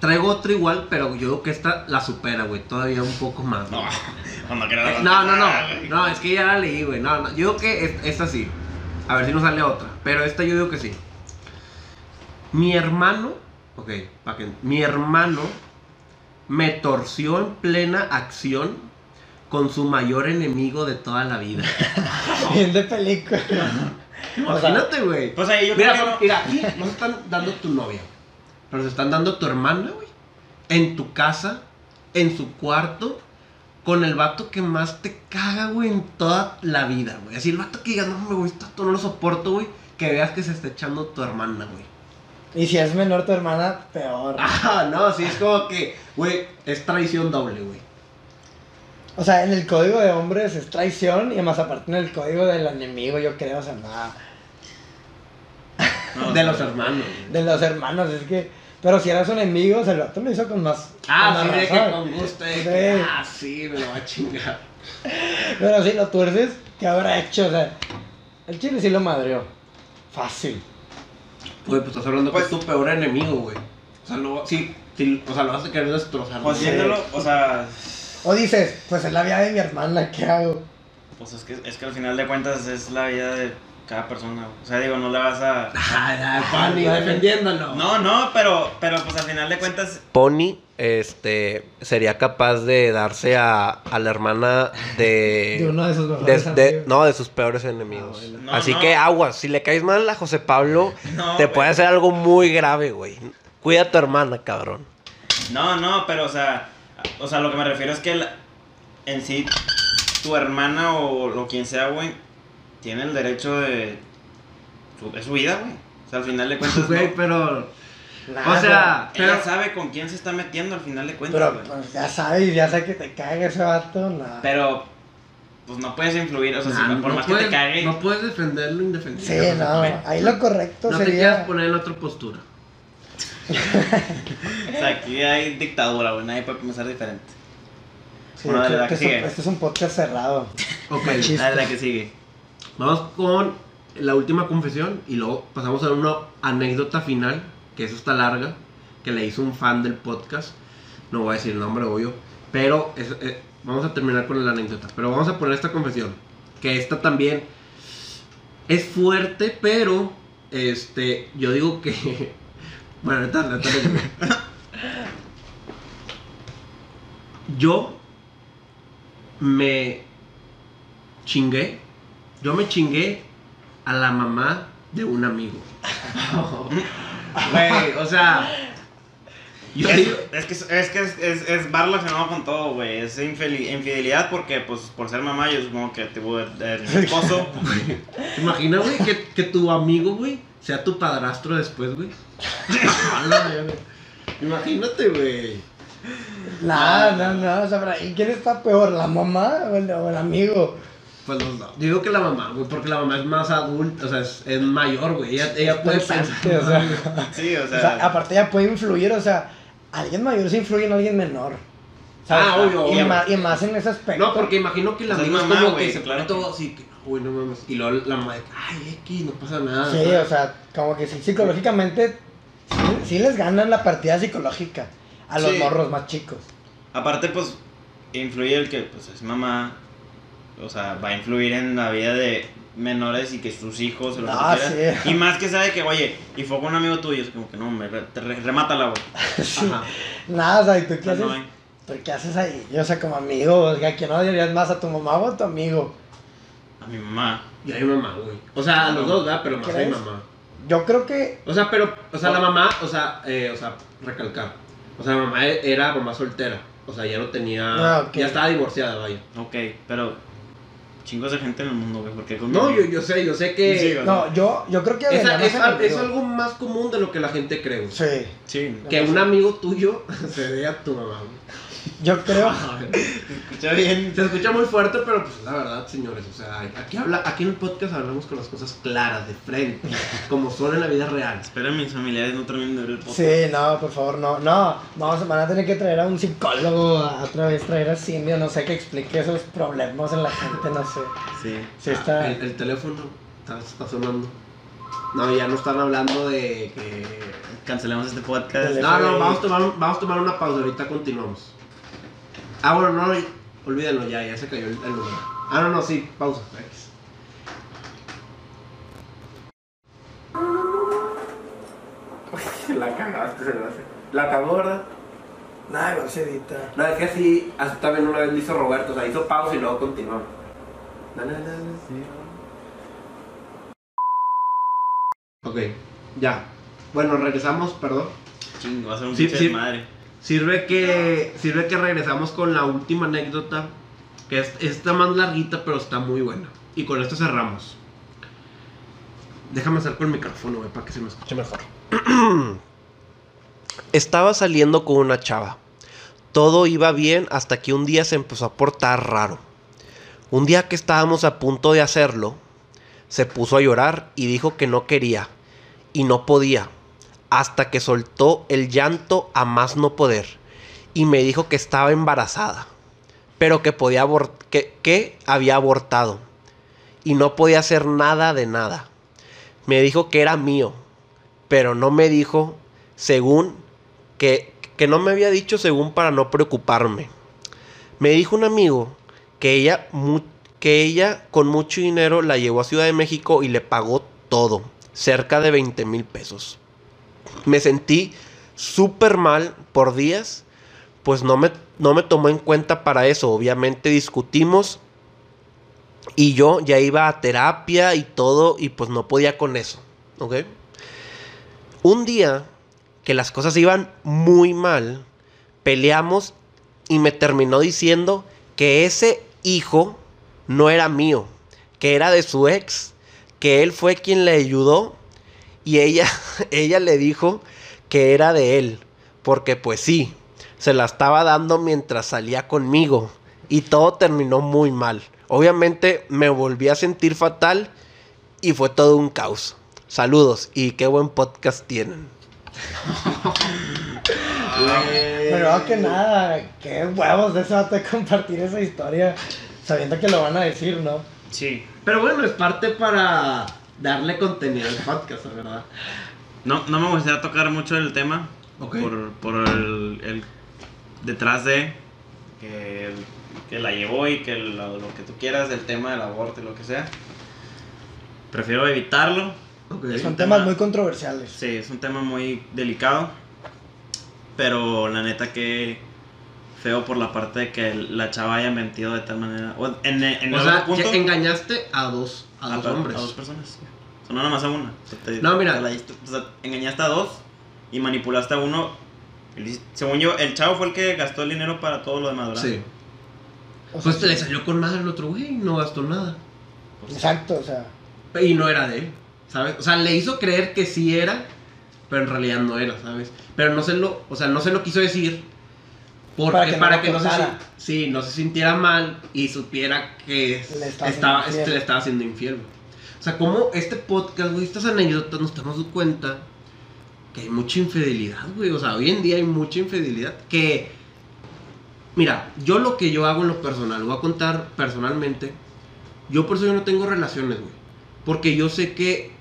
traigo otro igual, pero yo creo que esta la supera, güey. Todavía un poco más. No, No, no, no. No, es que ya la leí, güey. No, no. Yo digo que es- esta sí. A ver si nos sale otra. Pero esta yo digo que sí. Mi hermano. Ok, para que. Mi hermano me torció en plena acción con su mayor enemigo de toda la vida. Bien de película. Imagínate, güey. Pues ahí yo Mira, creo que no- mira, aquí no se están dando tu novia, pero se están dando tu hermana, güey. En tu casa, en su cuarto, con el vato que más te caga, güey, en toda la vida, güey. Así el vato que diga, no me gusta, esto no lo soporto, güey. Que veas que se está echando tu hermana, güey. Y si es menor tu hermana, peor. Ah, no, sí, es como que, güey, es traición doble, güey. O sea, en el código de hombres es traición y más aparte en el código del enemigo, yo creo, o sea, nada. No, De los hermanos. De los hermanos, es que. Pero si eras un enemigo, o sea, el vato lo hizo con más. Ah, con sí, más de que con gusto, de Sí. que, ah, sí, me lo va a chingar. Pero si lo tuerces, ¿qué habrá hecho? O sea, el chile sí lo madreó. Fácil. Güey, pues estás hablando Pues- que es tu peor enemigo, güey. O sea, lo, sí, sí, o sea, lo vas a querer destrozar. Pues viéndolo, o sea, O dices, pues es la vida de mi hermana, ¿qué hago? pues es que, es que al final de cuentas es la vida de cada persona. güey. O sea, digo, no le vas a... Ay, ay, Fanny, defendiéndolo. No, no, pero, pero pues al final de cuentas... Pony este, sería capaz de darse a, a la hermana de... De uno de sus mejores de- no, de sus peores enemigos. Ah. No, Así no. que aguas, si le caes mal a José Pablo, No, te güey. puede hacer algo muy grave, güey. Cuida a tu hermana, cabrón. No, no, pero o sea, o sea, lo que me refiero es que la- en sí tu hermana o lo quien sea, güey, tiene el derecho de su, es su vida, güey. O sea, al final de cuentas Güey, no- pero... O sea, pero, Ella sabe con quién se está metiendo al final de cuentas, Pero güey. pues, ya sabes, ya sé que te caga ese vato. Pero, pues no puedes influir, o sea, si por no más puedes, que te cague. no puedes defender lo Sí, indefendible. no, ahí lo correcto No te quieras sería. poner en otra postura. O sea, aquí hay dictadura, güey, nadie puede pensar diferente. Sí, Bueno, dale, que la que este, es un, sigue. este es un podcast cerrado. Ok. Dale la que sigue. Vamos con la última confesión y luego pasamos a una anécdota final, que eso está larga, que le hizo un fan del podcast. No voy a decir el nombre, obvio. Pero eh, vamos a terminar con la anécdota. Pero vamos a poner esta confesión. Que esta también es fuerte, pero este, yo digo que. Bueno, ahorita, ahorita. Yo me chingué. Yo me chingué a la mamá de un amigo. Güey, o sea. Yo es, digo. es que, es, es que es, es, es va relacionado con todo, güey. Es infeli- infidelidad porque, pues, por ser mamá, yo supongo que tuvo el, el esposo. Imagina, güey, que, que tu amigo, güey, sea tu padrastro después, güey. Imagínate, güey. Nada, no, no, o sea, pero ¿y quién está peor, la mamá o el, o el amigo? Pues los dos. Digo que la mamá, güey, porque la mamá es más adulta, o sea, es, es mayor, güey. Ella, ella puede pensar. o sea. Sí, o O sea. aparte ya puede influir, o sea, alguien mayor se influye en alguien menor. ¿sabes? Ah, obvio, y, obvio. más, y más en ese aspecto. No, porque imagino que la O sea, mamá, como güey, que se claro. todo así, que no, güey, no mames. Y luego la mamá de, ay, X, no pasa nada. Sí, o sea, como que sí, psicológicamente sí, sí les ganan la partida psicológica a los Sí. morros más chicos. Aparte, pues, influye el que, pues, es mamá. O sea, va a influir en la vida de menores y que sus hijos o lo Ah, sí. Y más que sabe que, oye, y fue con un amigo tuyo, es como que no, me re- re- remátala, güey. Sí. Nada, o sea, ¿y tú qué haces? no. ¿Pero qué haces ahí? Yo, o sea, como amigo, o sea, ¿quién odiarías más a tu mamá o a tu amigo? A mi mamá. Y a mi mamá, güey. O sea, a los dos, ¿verdad? Pero más a mi mamá. Yo creo que O sea, pero, o sea, la mamá, o sea, eh, o sea, recalcar. O sea, la mamá era mamá soltera. O sea, ya no tenía. Ah. Ya estaba divorciada, vaya. Ok, pero chingos de gente en el mundo, güey. porque? No, yo, yo sé, yo sé que. Sí, No, yo, yo creo que es, es es algo más común de lo que la gente cree, güey. Sí, Sí. Que un amigo tuyo se vea a tu mamá, güey. Yo creo. Escucha bien. Se escucha muy fuerte, pero pues la verdad, señores, o sea, aquí habla, aquí en el podcast hablamos con las cosas claras, de frente, como son en la vida real. Esperen mis familiares no terminen de ver el podcast. Sí, no, por favor, no. No, vamos, van a tener que traer a un psicólogo, a otra vez traer a Cindy, no sé, que explique esos problemas en la gente, no sé. Sí. Sí, está. Ah, el, el teléfono está, está sonando. No, ya no están hablando de que. Cancelemos este podcast. No, no, vamos a tomar, vamos a tomar una pausa, ahorita continuamos. Ah, bueno, no, olvídenlo ya, ya se cayó el, el número. Ah, no, no, sí, pausa. X. La cagaste, se me hace. La cagó, ¿verdad? Nada, igual se edita. No, es que así, así también una vez lo hizo Roberto, o sea, hizo pausa y luego continuamos. Dale, dale, dale. Ok, ya. Bueno, regresamos, perdón. Chingo, va a ser un Sí, pinche sí. madre. Sirve que, sirve que regresamos con la última anécdota, que es, está más larguita, pero está muy buena. Y con esto cerramos. Déjame acercar el micrófono, güey, para que se me escuche mejor. Estaba saliendo con una chava. Todo iba bien hasta que un día se empezó a portar raro. Un día que estábamos a punto de hacerlo, se puso a llorar y dijo que no quería y no podía, hasta que soltó el llanto a más no poder y me dijo que estaba embarazada, pero que podía que, que había abortado y no podía hacer nada de nada. Me dijo que era mío, pero no me dijo según que, que no me había dicho según para no preocuparme. Me dijo un amigo que ella, que ella con mucho dinero la llevó a Ciudad de México y le pagó todo, cerca de 20 mil pesos. Me sentí súper mal por días, pues no me, no me tomó en cuenta para eso. Obviamente discutimos y yo ya iba a terapia y todo y pues no podía con eso. Un día que las cosas iban muy mal, peleamos y me terminó diciendo que ese hijo no era mío, que era de su ex, que él fue quien le ayudó y ella, ella le dijo que era de él, porque pues sí, se la estaba dando mientras salía conmigo y todo terminó muy mal. Obviamente me volví a sentir fatal y fue todo un caos. Saludos y qué buen podcast tienen. Pero que nada, qué huevos de eso de compartir esa historia sabiendo que lo van a decir, ¿no? Sí. Pero bueno, es parte para darle contenido al podcast, ¿verdad? No, no me gustaría tocar mucho el tema. Ok. Por, por el, el detrás de que, que la llevó y que lo, lo que tú quieras del tema del aborto y lo que sea. Prefiero evitarlo. Ok. Es Son un temas tema- muy controversiales. Sí, es un tema muy delicado. Pero la neta que feo por la parte de que la chava haya mentido de tal manera. O en, en O algún sea, punto. engañaste a dos, a dos pa- hombres. A dos personas. O sea, no nada más a una. O sea, te- No, mira. la o sea, engañaste a dos y manipulaste a uno. Y Según yo, el chavo fue el que gastó el dinero para todo lo demás, ¿verdad? Sí. O sea, Pues te le salió con madre el otro güey, no gastó nada. Exacto, o sea. Y no era de él, ¿sabes? O sea, le hizo creer que sí era, pero en realidad no era, ¿sabes? Pero no se lo, o sea, no se lo quiso decir porque Para que para no que, no, se, sí, no se sintiera mal y supiera que Le estaba este, le estaba haciendo infiel. güey. O sea, como este podcast, güey, estas anécdotas nos damos cuenta que hay mucha infidelidad, güey. O sea, hoy en día hay mucha infidelidad que... Mira, yo lo que yo hago en lo personal, lo voy a contar personalmente. Yo por eso yo no tengo relaciones, güey. Porque yo sé que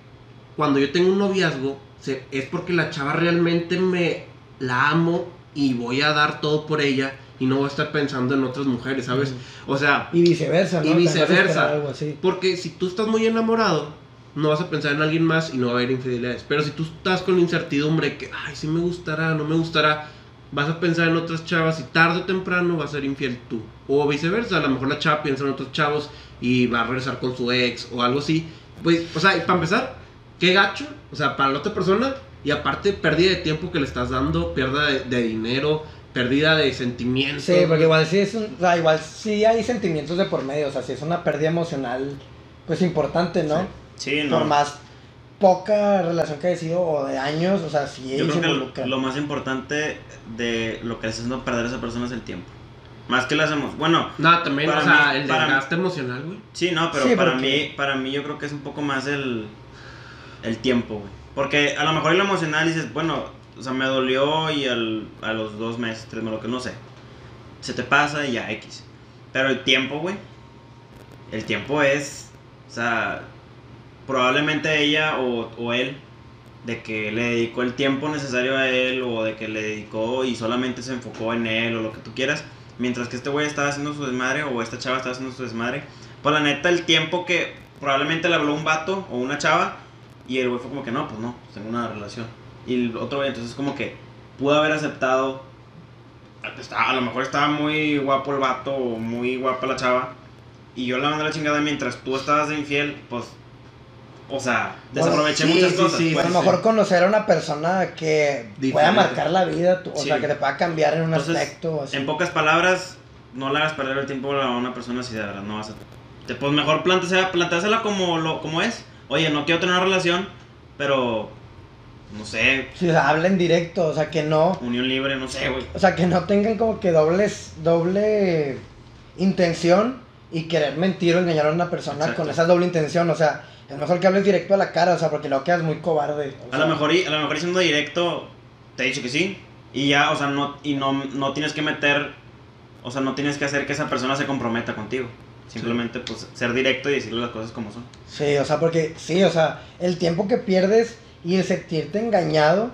cuando yo tengo un noviazgo, se- es porque la chava realmente me la amo y voy a dar todo por ella y no voy a estar pensando en otras mujeres, ¿sabes? O sea, Y viceversa, ¿no? Y viceversa. Algo así. porque si tú estás muy enamorado, no vas a pensar en alguien más y no va a haber infidelidades. Pero si tú estás con incertidumbre que, ay, sí me gustará, no me gustará, vas a pensar en otras chavas y tarde o temprano vas a ser infiel tú. O viceversa, a lo mejor la chava piensa en otros chavos y va a regresar con su ex o algo así. Pues, o sea, para empezar, qué gacho, o sea, para la otra persona y aparte pérdida de tiempo que le estás dando, pérdida de, de dinero, pérdida de sentimientos. Sí, porque igual sí es un, o sea, igual sí hay sentimientos de por medio, o sea, sí es una pérdida emocional, pues importante, ¿no? Sí, no. Por más poca relación que haya sido o de años, o sea, sí Yo se creo que involucran. lo, lo más importante de lo que le está haciendo perder a esa persona es el tiempo. Más que las emociones. Bueno, No, también, Para o sea, mí- el para- desgaste emocional, güey. sí, no, pero Sí, para porque- mí, para mí yo creo que es un poco más el, el tiempo, güey. Porque a lo mejor en lo emocional dices, bueno, o sea, me dolió y al, a los dos meses, tres meses, lo que no sé. Se te pasa y ya, X. Pero el tiempo, güey. El tiempo es, o sea, probablemente ella o, o él, de que le dedicó el tiempo necesario a él o de que le dedicó y solamente se enfocó en él o lo que tú quieras, mientras que este güey estaba haciendo su desmadre o esta chava estaba haciendo su desmadre. Pues la neta, el tiempo que probablemente le habló un vato o una chava y el güey fue como que no, pues no, pues tengo una relación. Y el otro güey, entonces como que pudo haber aceptado. A lo mejor estaba muy guapo el vato o muy guapa la chava. Y yo la mandé a la chingada mientras tú estabas de infiel, pues. O sea, Bueno, desaproveché sí, muchas sí, cosas. sí, pues. a lo mejor conocer a una persona que pueda Diferente. marcar la vida, o sea, que te pueda cambiar en un Entonces, aspecto así. En pocas palabras, no le hagas perder el tiempo a una persona si de verdad no vas a. Te, pues mejor planteásela como, lo, como es. Oye, no quiero tener una relación, pero. No sé, Sí, o sea, habla en directo, o sea, que no, unión libre, no sé, güey. o sea, que no tengan como que dobles, doble intención y querer mentir o engañar a una persona Exacto. con esa doble intención, o sea, es mejor que hables directo a la cara, o sea, porque luego quedas muy cobarde. o A lo mejor, a lo mejor siendo directo, te he dicho que sí. Y ya, o sea, no, y no, no tienes que meter. O sea, no tienes que hacer que esa persona se comprometa contigo. Simplemente, pues, ser directo y decirle las cosas como son. Sí, o sea, porque sí, o sea, el tiempo que pierdes y el sentirte engañado,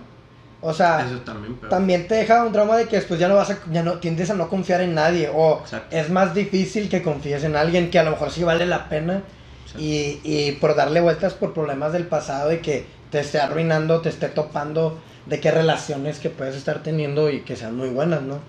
o sea, Eso también, pero... también te deja un trauma de que después ya no vas a, ya no, tiendes a no confiar en nadie, o Exacto. es más difícil que confíes en alguien que a lo mejor sí vale la pena y, y por darle vueltas por problemas del pasado de que te esté arruinando, te esté topando de qué relaciones que puedes estar teniendo y que sean muy buenas, ¿no?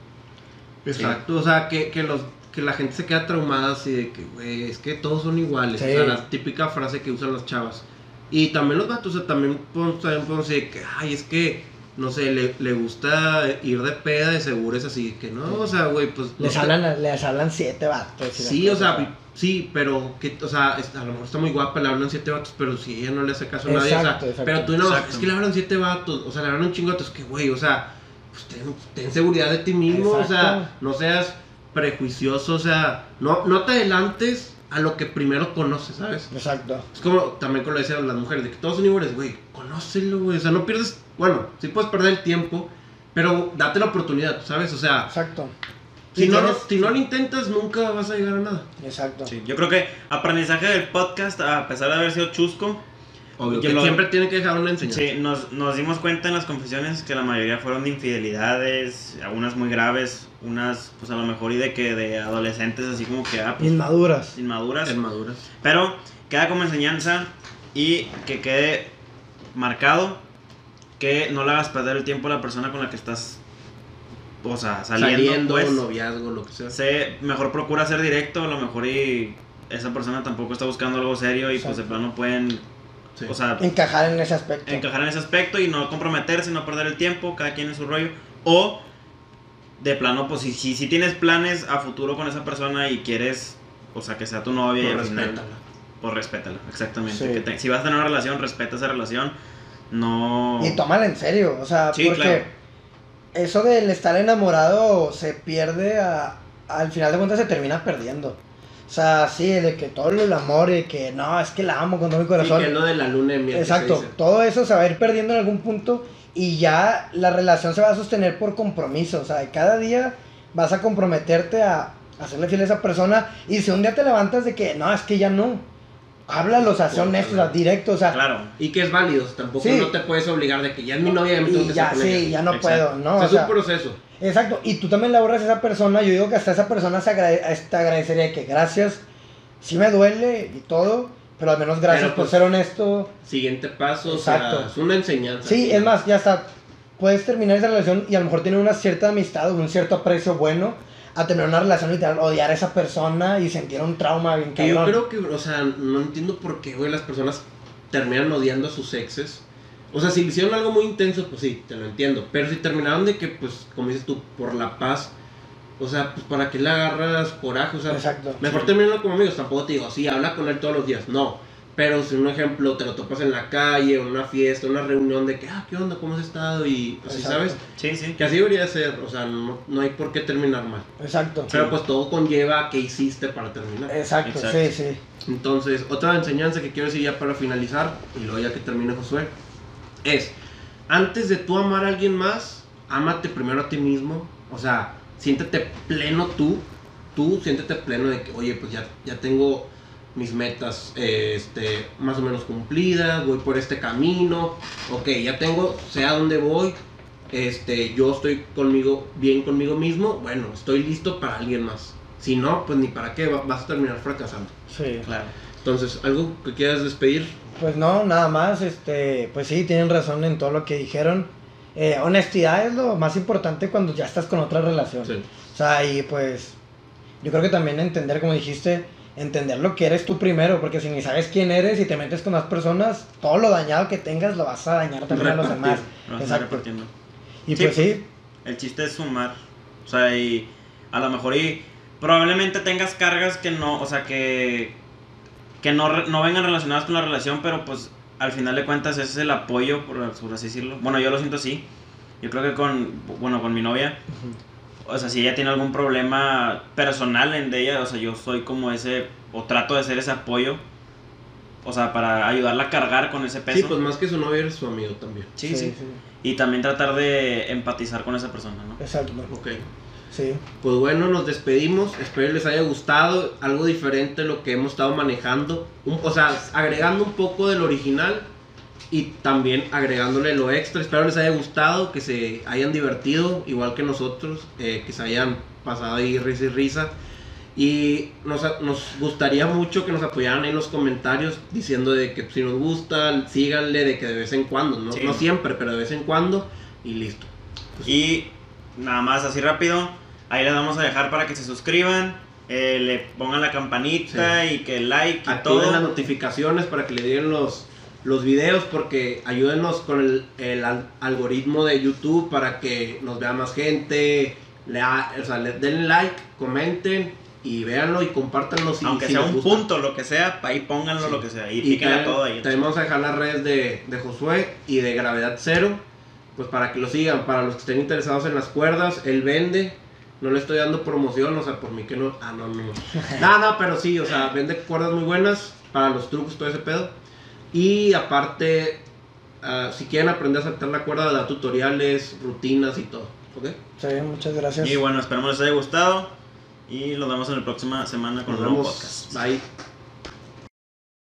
Exacto, o sea, que, que, los, que la gente se queda traumada así de que, güey, es que todos son iguales. Sí. O sea, la típica frase que usan las chavas. Y también los vatos, o sea, también podemos, también podemos decir que, ay, es que, no sé, le, le gusta ir de peda, de seguro es así, que no, o sea, güey, pues... Les no te- hablan, les hablan siete vatos. la Sí, o sea, sí, pero que, o sea, es- a lo mejor está muy guapa, le hablan siete vatos, pero si ella no le hace caso a nadie, o sea, Exacto, exacto. pero tú no, Exacto. es que le hablan siete vatos, o sea, le hablan un chingo vatos, que güey, o sea, pues ten, ten seguridad de ti mismo, o sea, Exacto. no seas prejuicioso, o sea, no, no te adelantes a lo que primero conoces, ¿sabes? Exacto. Es como también con lo decían las mujeres, de que todos son iguales, güey, conócelo, güey, o sea, no pierdes, bueno, sí puedes perder el tiempo, pero date la oportunidad, ¿sabes? O sea, Exacto. si no, tienes- si no lo intentas, nunca vas a llegar a nada. Exacto. Sí, yo creo que aprendizaje del podcast, a pesar de haber sido chusco, Obvio, que lo- siempre tiene que dejar una enseñanza. sí, nos, nos dimos cuenta en las confesiones que la mayoría fueron de infidelidades, algunas muy graves, unas pues a lo mejor y de que de adolescentes así como que ah, pues, Inmaduras. inmaduras. En maduras. Pero queda como enseñanza y que quede marcado que no le hagas perder el tiempo a la persona con la que estás, o sea, saliendo. Saliendo, pues. noviazgo, lo que sea. Sé, mejor procura ser directo, a lo mejor y esa persona tampoco está buscando algo serio y pues de Exacto. plano pueden, Sí. o sea, Encajar en ese aspecto. encajar en ese aspecto y no comprometerse, no perder el tiempo, cada quien en su rollo. O de plano, pues si, si, si tienes planes a futuro con esa persona y quieres, o sea, que sea tu novia y Pues al final, respétala. pues respétala, exactamente. Sí. Que te- si vas a tener una relación, respeta esa relación. No. Y tómala en serio, o sea, Sí, porque claro. eso del estar enamorado se pierde a, al final de cuentas se termina perdiendo. O sea, sí, de que todo el amor y que no, es que la amo con todo mi corazón. que es lo de la luna que Exacto, todo eso se va a ir perdiendo en algún punto y ya la relación se va a sostener por compromiso. O sea, cada día vas a comprometerte a hacerle fiel a esa persona y si un día te levantas de que no, es que ya no, háblalo, o sea, sé honesto, o sea, directo, o sea, Claro. Y que es válido, tampoco Sí. no te puedes obligar de que ya es mi novia, ya me tengo y que ya, sí, ella. ya no Exacto. puedo, ¿no? O sea, O es un proceso. Exacto, y tú también le ahorras a esa persona. Yo digo que hasta esa persona se agrade- te agradecería de que gracias, sí me duele y todo, pero al menos gracias Pero, por pues, ser honesto. Siguiente paso, Exacto. o sea, es una enseñanza. Sí, es más, ya está. Puedes terminar esa relación y a lo mejor tener una cierta amistad o un cierto aprecio bueno a tener una relación literal, odiar a esa persona y sentir un trauma bien Que yo cabrón. creo que, o sea, no entiendo por qué, güey, las personas terminan odiando a sus exes. O sea, si hicieron algo muy intenso, pues sí, te lo entiendo. Pero si terminaron de que, pues, como dices tú, por la paz, o sea, pues, ¿para qué le agarras coraje? O sea, Exacto. mejor Sí. terminarlo como amigos. Tampoco te digo, sí, habla con él todos los días. No. Pero si un ejemplo te lo topas en la calle, en una fiesta, una reunión de que, ah, ¿qué onda? ¿Cómo has estado? Y así, Exacto. ¿sabes? Sí, sí. Que así debería ser. O sea, no, no hay por qué terminar mal. Exacto. Pero pues todo conlleva qué hiciste para terminar. Exacto, Exacto. sí, sí. Entonces, otra enseñanza que quiero decir ya para finalizar, y luego ya que termine Josué, es, antes de tú amar a alguien más, ámate primero a ti mismo. O sea, siéntete pleno tú, tú siéntete pleno de que, oye, pues ya, ya tengo mis metas eh, este, más o menos cumplidas, voy por este camino, ok, ya tengo, sé a dónde voy, este, yo estoy conmigo, bien conmigo mismo, bueno, estoy listo para alguien más. Si no, pues ni para qué, va- vas a terminar fracasando. Sí. Claro. Entonces, ¿algo que quieras despedir? Pues no, nada más, este, pues sí, tienen razón en todo lo que dijeron. Eh, honestidad es lo más importante cuando ya estás con otra relación. Sí. O sea, y pues yo creo que también entender, como dijiste, entender lo que eres tú primero, porque si ni sabes quién eres y te metes con más personas, todo lo dañado que tengas lo vas a dañar también a los Repartir. demás. Lo Exacto. Y Sí, pues sí, El chiste es sumar. O sea, y a lo mejor y probablemente tengas cargas que no, o sea, que que no, no vengan relacionadas con la relación, pero pues al final de cuentas ese es el apoyo, por, por así decirlo. Bueno, yo lo siento así. Yo creo que con, bueno, con mi novia, o sea, si ella tiene algún problema personal en de ella, o sea, yo soy como ese, o trato de ser ese apoyo, o sea, para ayudarla a cargar con ese peso. Sí, pues más que su novio eres su amigo también. sí, sí. Y también tratar de empatizar con esa persona, ¿no? Exacto. Ok. Sí. Pues bueno, nos despedimos. Espero les haya gustado. Algo diferente lo que hemos estado manejando. Un- o sea, agregando un poco del original y también agregándole lo extra. Espero les haya gustado, que se hayan divertido, igual que nosotros, eh, que se hayan pasado ahí risa y risa. Y nos, nos gustaría mucho que nos apoyaran en los comentarios diciendo de que si nos gusta, síganle de que de vez en cuando, no, Sí. no siempre, pero de vez en cuando y listo. Y nada más así rápido, ahí les vamos a dejar para que se suscriban, eh, le pongan la campanita y que like y activen todo. las notificaciones para que le lleguen los, los videos porque ayúdenos con el, el al- algoritmo de YouTube para que nos vea más gente, le, o sea, le den like, comenten y véanlo y compártanlo si, Aunque si sea les un gusta. punto, lo que sea, ahí pónganlo, Sí. lo que sea. Y, Y también, todo ahí. también vamos a dejar las redes de, de Josué y de Gravedad Cero, pues para que lo sigan, para los que estén interesados en las cuerdas, él vende, no le estoy dando promoción, o sea, por mí que no, ah, no, no, no, no, no, pero sí, o sea, vende cuerdas muy buenas para los trucos, todo ese pedo, y aparte, ah, si quieren aprender a saltar la cuerda, da tutoriales, rutinas y todo, ¿ok? Sí, muchas gracias. Y bueno, esperemos les haya gustado. Y nos vemos en la próxima semana con Nos un nuevo podcast. bye.